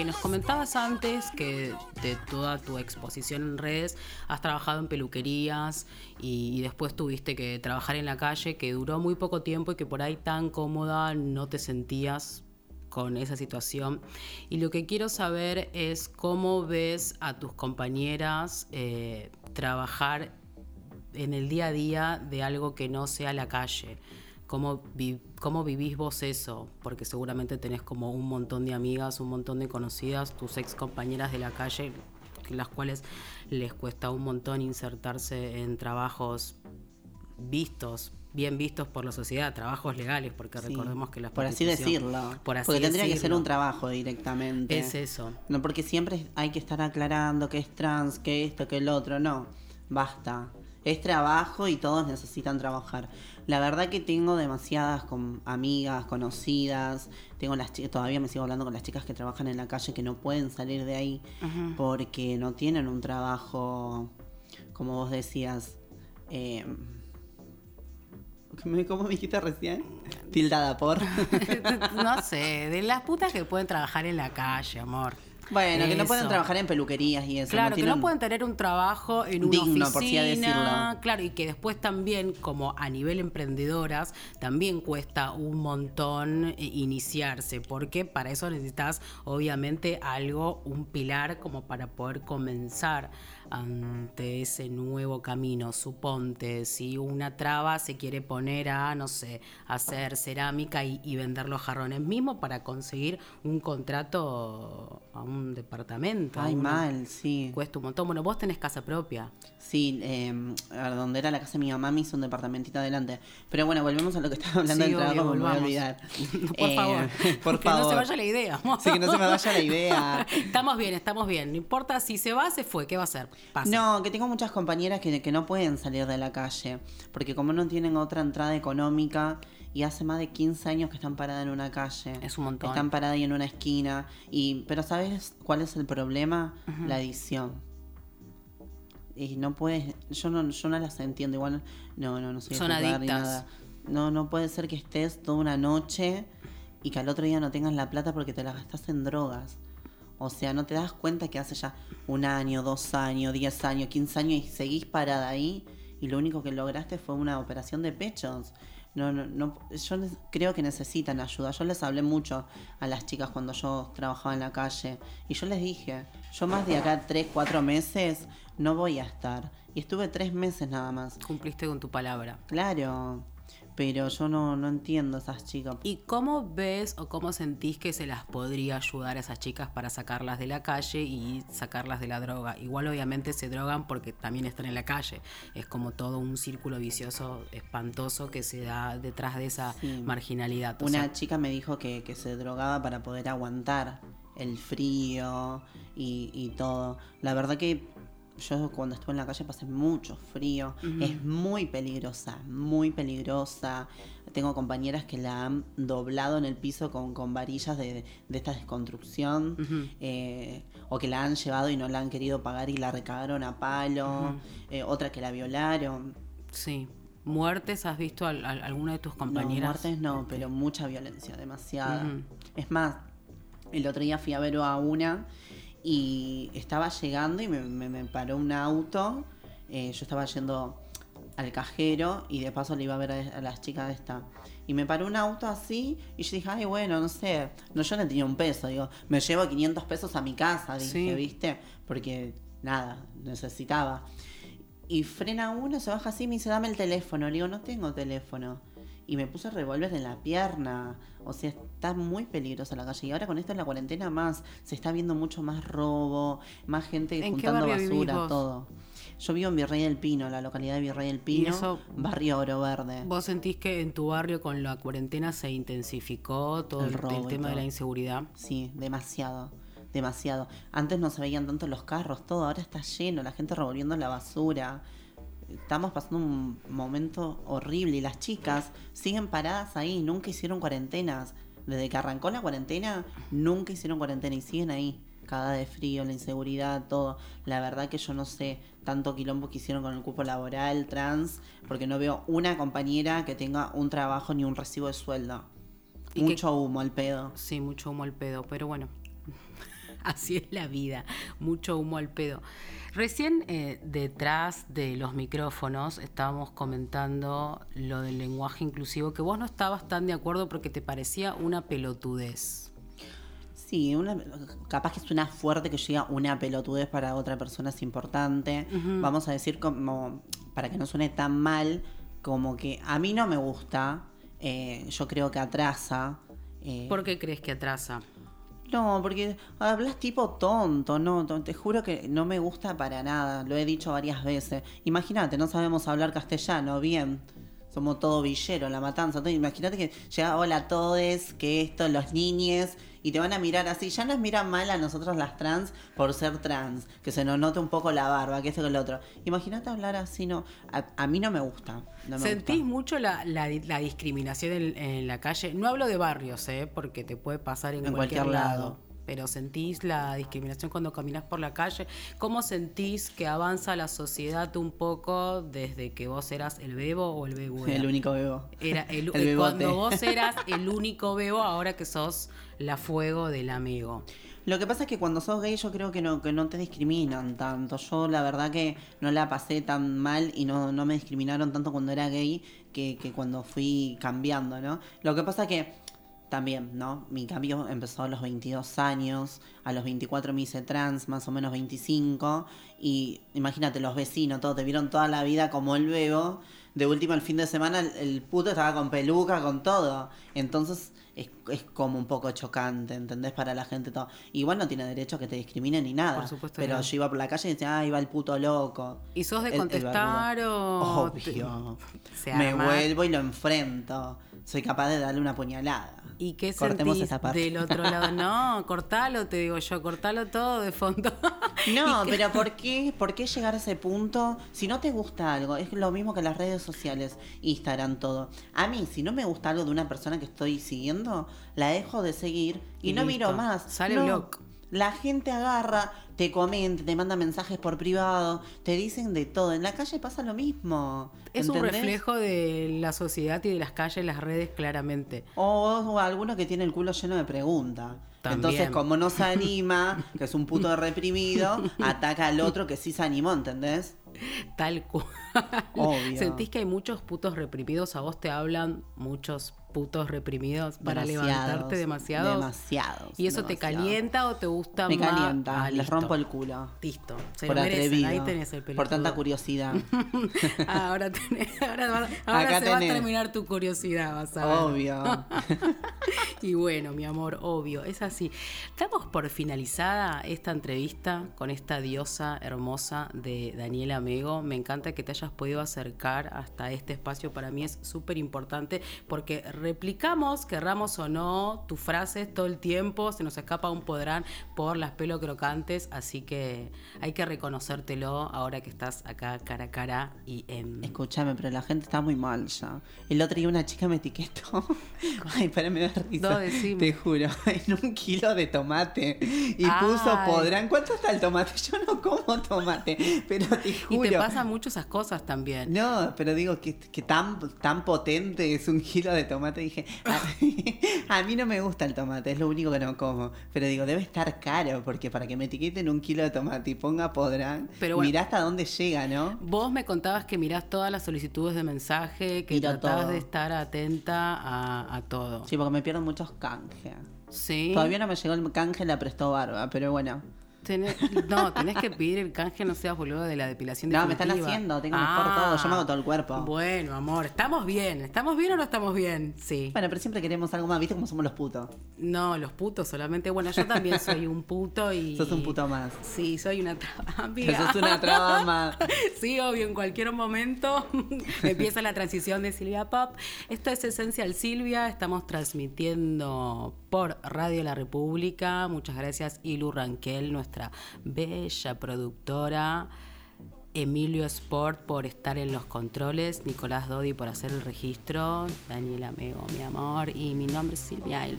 que nos comentabas antes que de toda tu exposición en redes has trabajado en peluquerías y, después tuviste que trabajar en la calle, que duró muy poco tiempo y que por ahí tan cómoda no te sentías con esa situación. Y lo que quiero saber es cómo ves a tus compañeras eh, trabajar en el día a día de algo que no sea la calle. ¿Cómo, vi- ¿Cómo vivís vos eso? Porque seguramente tenés como un montón de amigas, un montón de conocidas, tus ex compañeras de la calle, las cuales les cuesta un montón insertarse en trabajos vistos, bien vistos por la sociedad, trabajos legales, porque Sí, recordemos que la por así decirlo. por así porque tendría que ser un trabajo directamente. Es eso. No, porque siempre hay que estar aclarando que es trans, que esto, que el otro. No, basta. Es trabajo y todos necesitan trabajar. La verdad que tengo demasiadas con amigas, conocidas. Tengo las chicas, todavía me sigo hablando con las chicas que trabajan en la calle que no pueden salir de ahí porque no tienen un trabajo, como vos decías, eh, ¿cómo me dijiste recién? Tildada por. [LAUGHS] no sé, de las putas que pueden trabajar en la calle, amor. Bueno, que no pueden trabajar en peluquerías y eso. Claro, que no pueden tener un trabajo en una Digno, oficina. por así decirlo. Claro, y que después también, como a nivel emprendedoras, también cuesta un montón eh, iniciarse, porque para eso necesitas, obviamente, algo, un pilar como para poder comenzar ante ese nuevo camino. Suponte, si una traba se quiere poner a, no sé, hacer cerámica y, y vender los jarrones mismo para conseguir un contrato a un departamento. Ay, mal, sí. Cuesta un montón. Bueno, vos tenés casa propia. Sí, eh, a donde era la casa de mi mamá me hizo un departamentito adelante. Pero bueno, volvemos a lo que [LAUGHS] estaba hablando Sí, del trabajo, obvio, me voy a olvidar. [LAUGHS] Por Eh, favor. [LAUGHS] Por que no se favor. vaya la idea. Sí, que no se me vaya la idea. estamos bien, estamos bien. No importa si se va, se fue. ¿Qué va a hacer? Pasa. No, que tengo muchas compañeras que, que no pueden salir de la calle, porque como no tienen otra entrada económica y hace más de 15 años que están paradas en una calle. Es un montón. Están paradas ahí en una esquina. Y, pero ¿sabes cuál es el problema? La adicción. Y no puedes, yo no, yo no las entiendo, igual no, no, no soy Son juzgar ni adictas. nada. No, no puede ser que estés toda una noche y que al otro día no tengas la plata porque te la gastas en drogas. O sea, no te das cuenta que hace ya un año, dos años, diez años, quince años y seguís parada ahí y lo único que lograste fue una operación de pechos. No, no, no, yo creo que necesitan ayuda. Yo les hablé mucho a las chicas cuando yo trabajaba en la calle y yo les dije, yo más de acá tres, cuatro meses no voy a estar. Y estuve tres meses nada más. Cumpliste con tu palabra. Claro, pero yo no, no entiendo a esas chicas. ¿Y cómo ves o cómo sentís que se las podría ayudar a esas chicas para sacarlas de la calle y sacarlas de la droga? Igual obviamente se drogan porque también están en la calle. Es como todo un círculo vicioso espantoso que se da detrás de esa Sí. marginalidad. O Una sea, chica me dijo que, que se drogaba para poder aguantar el frío y, y todo. La verdad que yo cuando estuve en la calle pasé mucho frío. Es muy peligrosa, muy peligrosa. Tengo compañeras que la han doblado en el piso con, con varillas de, de esta desconstrucción. eh, o que la han llevado y no la han querido pagar y la recagaron a palo. eh, otra que la violaron. sí. ¿Muertes has visto al- alguna de tus compañeras? No, muertes no, pero mucha violencia, demasiada. Es más, el otro día fui a ver a una y estaba llegando y me, me- me paró un auto. eh, yo estaba yendo al cajero y de paso le iba a ver a, a las chicas esta. Y me paró un auto así y yo dije, ay, bueno, no sé. No, yo no tenía un peso. Digo, me llevo 500 pesos a mi casa, dije, Sí. ¿viste? Porque nada, necesitaba. Y frena uno, se baja así y me dice, dame el teléfono. Le digo, no tengo teléfono. Y me puse revólver en la pierna. O sea, está muy peligrosa la calle. Y ahora con esto en la cuarentena más, se está viendo mucho más robo, más gente ¿En qué juntando basura, todo. Yo vivo en Virrey del Pino, la localidad de Virrey del Pino, eso- barrio Oro Verde. ¿Vos sentís que en tu barrio con la cuarentena se intensificó todo El el, robo el tema de la inseguridad? Sí, demasiado, demasiado. Antes no se veían tanto los carros, todo, ahora está lleno, la gente revolviendo la basura. Estamos pasando un momento horrible y las chicas siguen paradas ahí, nunca hicieron cuarentenas. Desde que arrancó la cuarentena, nunca hicieron cuarentena y siguen ahí. Cada de frío, la inseguridad, todo. La verdad que yo no sé tanto quilombo que hicieron con el cupo laboral, trans, porque no veo una compañera que tenga un trabajo ni un recibo de sueldo. ¿Y Mucho humo al pedo. Sí, mucho humo al pedo, pero bueno, [LAUGHS] así es la vida, mucho humo al pedo. Recién eh, detrás de los micrófonos estábamos comentando lo del lenguaje inclusivo, que vos no estabas tan de acuerdo porque te parecía una pelotudez. Sí, una, capaz que suena fuerte que llega una pelotudez para otra persona es importante. Vamos a decir como, para que no suene tan mal, como que a mí no me gusta, eh, yo creo que atrasa. eh, ¿Por qué crees que atrasa? No, porque hablas tipo tonto, no, te juro que no me gusta para nada, lo he dicho varias veces. Imagínate, no sabemos hablar castellano, bien. Somos todo villero, la matanza. Imagínate que llega, hola todes, que esto, los niñes, y te van a mirar así. Ya nos miran mal a nosotros las trans por ser trans, que se nos note un poco la barba, que esto, que lo otro. Imagínate hablar así, no. A, a mí no me gusta. No me ¿Sentís gusta. mucho la, la- la discriminación en, en la calle? No hablo de barrios, ¿eh? porque te puede pasar en, En cualquier, cualquier lado. lado. Pero sentís la discriminación cuando caminas por la calle. ¿Cómo sentís que avanza la sociedad un poco desde que vos eras el bebo o el bebo? El único bebo. Era el, [LAUGHS] El bebote. cuando vos [LAUGHS] eras el único bebo, ahora que sos la fuego del amigo. Lo que pasa es que cuando sos gay yo creo que no, que no te discriminan tanto. Yo la verdad que no la pasé tan mal y no, no me discriminaron tanto cuando era gay que, que cuando fui cambiando, ¿no? Lo que pasa es que también, ¿no? Mi cambio empezó a los 22 años, a los 24 me hice trans, más o menos 25, y imagínate, los vecinos, todos te vieron toda la vida como el bebo. De última, el fin de semana, el, el puto estaba con peluca, con todo. Entonces, es, es como un poco chocante, ¿entendés? Para la gente todo. Igual no tiene derecho a que te discriminen ni nada. Por supuesto Pero no. yo iba por la calle y decía, ah, iba el puto loco. ¿Y sos de El- contestar o Obvio. [LAUGHS] Me vuelvo y lo enfrento. Soy capaz de darle una puñalada. ¿Y qué Cortemos sentís esa parte. del otro lado? No, [LAUGHS] cortalo, te digo yo, cortalo todo de fondo. [LAUGHS] No, ¿Y qué- pero ¿por qué, ¿por qué llegar a ese punto? Si no te gusta algo, es lo mismo que las redes sociales, Instagram, todo. A mí, si no me gusta algo de una persona que estoy siguiendo, la dejo de seguir y, Y no listo. miro más. Sale No. block. La gente agarra, te comenta, te manda mensajes por privado, te dicen de todo. En la calle pasa lo mismo. Es un reflejo de la sociedad y de las calles, las redes, claramente. O, o alguno que tiene el culo lleno de preguntas. También. Entonces, como no se anima, que es un puto [LAUGHS] reprimido, ataca al otro que sí se animó, ¿entendés? Tal cual. Obvio. ¿Sentís que hay muchos putos reprimidos? ¿A vos te hablan muchos putos reprimidos para Demasiados, levantarte demasiado. demasiados, ¿Y eso te calienta o te gusta Me más? calienta, Ah, les rompo el culo. Listo. Se por lo atrevido. Ahí tenés el por tanta curiosidad. [LAUGHS] Ah, ahora tenés- ahora, va- [LAUGHS] ahora Acá se va a terminar tu curiosidad, vas a ver. Obvio. [LAUGHS] y bueno, mi amor, obvio, es así. Damos por finalizada esta entrevista con esta diosa hermosa de Daniela Mego. Me encanta que te hayas podido acercar hasta este espacio. Para mí es súper importante porque replicamos, querramos o no, tus frases todo el tiempo. Se nos escapa un podrán por las pelo crocantes. Así que hay que reconocértelo ahora que estás acá cara a cara y en. Escúchame, pero la gente está muy mal ya. El otro día una chica me etiquetó. [LAUGHS] Ay, para me da risa. No, decime. Te juro, [LAUGHS] en un kilo de tomate. Y Ay. puso podrán. ¿Cuánto está el tomate? Yo no como tomate, pero te Y juro. te pasan mucho esas cosas también. No, pero digo que, que tan, tan potente es un kilo de tomate. Dije, a, [LAUGHS] a mí no me gusta el tomate, es lo único que no como. Pero digo, debe estar caro, porque para que me etiqueten un kilo de tomate y ponga podrán, Pero bueno. mirá hasta dónde llega, ¿no? Vos me contabas que mirás todas las solicitudes de mensaje, que Miro tratás todo. de estar atenta a, a todo. Sí, porque me pierdo muchos canjes. Sí. Todavía no me llegó el canje, la prestó Barba, pero bueno. Tenés- no, tenés que pedir el canje, no seas boludo de la depilación No, me están haciendo, tengo mejor todo, yo me hago todo el cuerpo. Bueno, amor, estamos bien. ¿Estamos bien o no estamos bien? Sí. Bueno, pero siempre queremos algo más, ¿viste cómo somos los putos? No, los putos solamente. Bueno, yo también soy un puto y. [LAUGHS] Sos un puto más. Sí, soy una traba. [LAUGHS] Sos una traba más. [LAUGHS] Sí, obvio, en cualquier momento empieza la transición de Silvia Pop. Esto es Esencial Silvia, estamos transmitiendo por Radio La República. Muchas gracias, Ilu Ranquel, nuestra bella productora. Emilio Sport por estar en los controles, Nicolás Dodi por hacer el registro, Daniel Amigo, mi amor, y mi nombre es Silvia El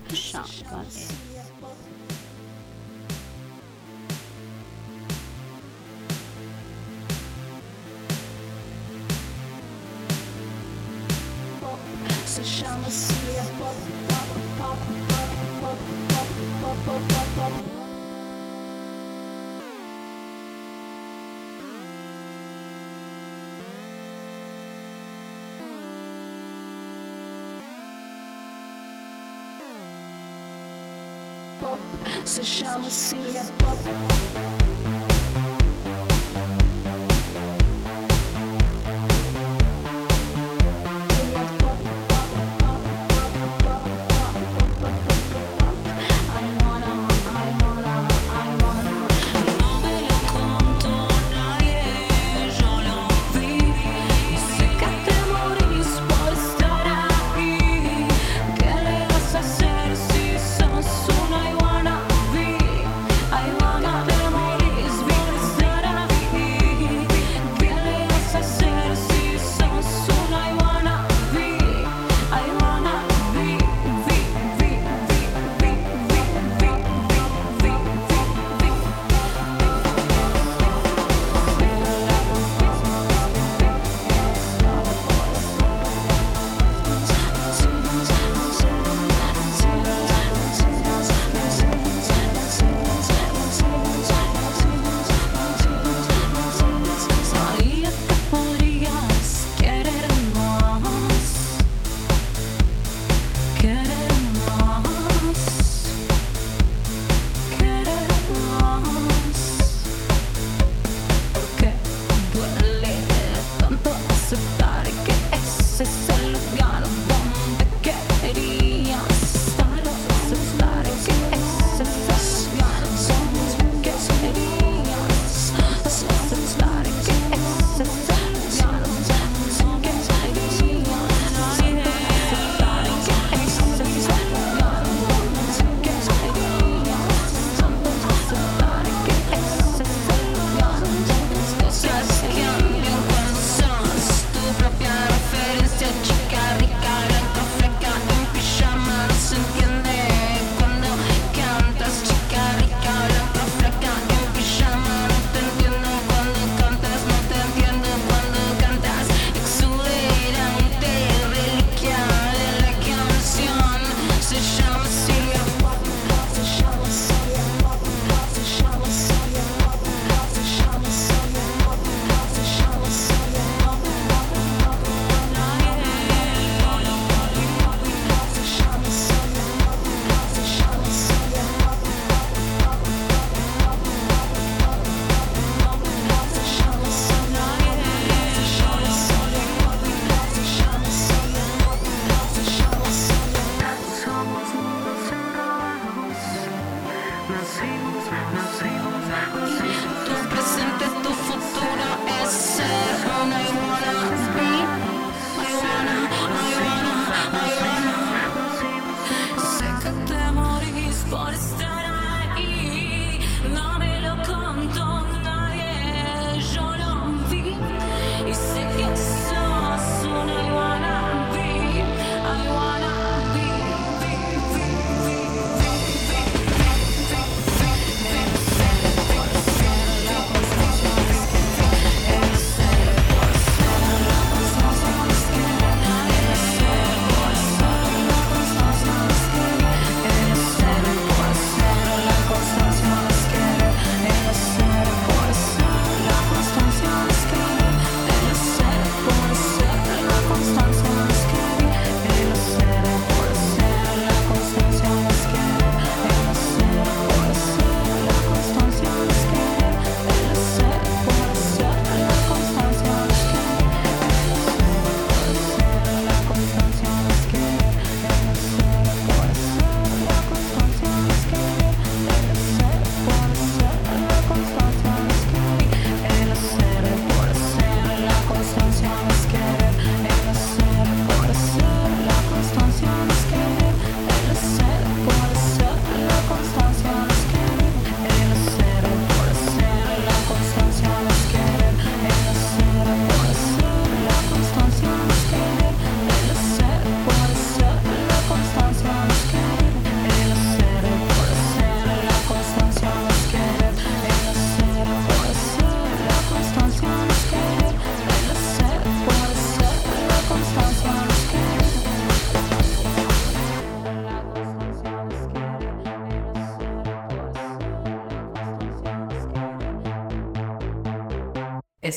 Se chama Silvia Pop,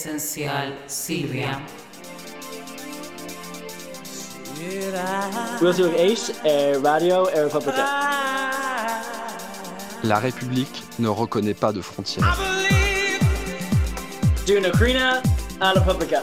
Esencial Silvia. Radio est Radio Republica. La République ne reconnaît pas de frontières. D'une Ucrania à la Republica.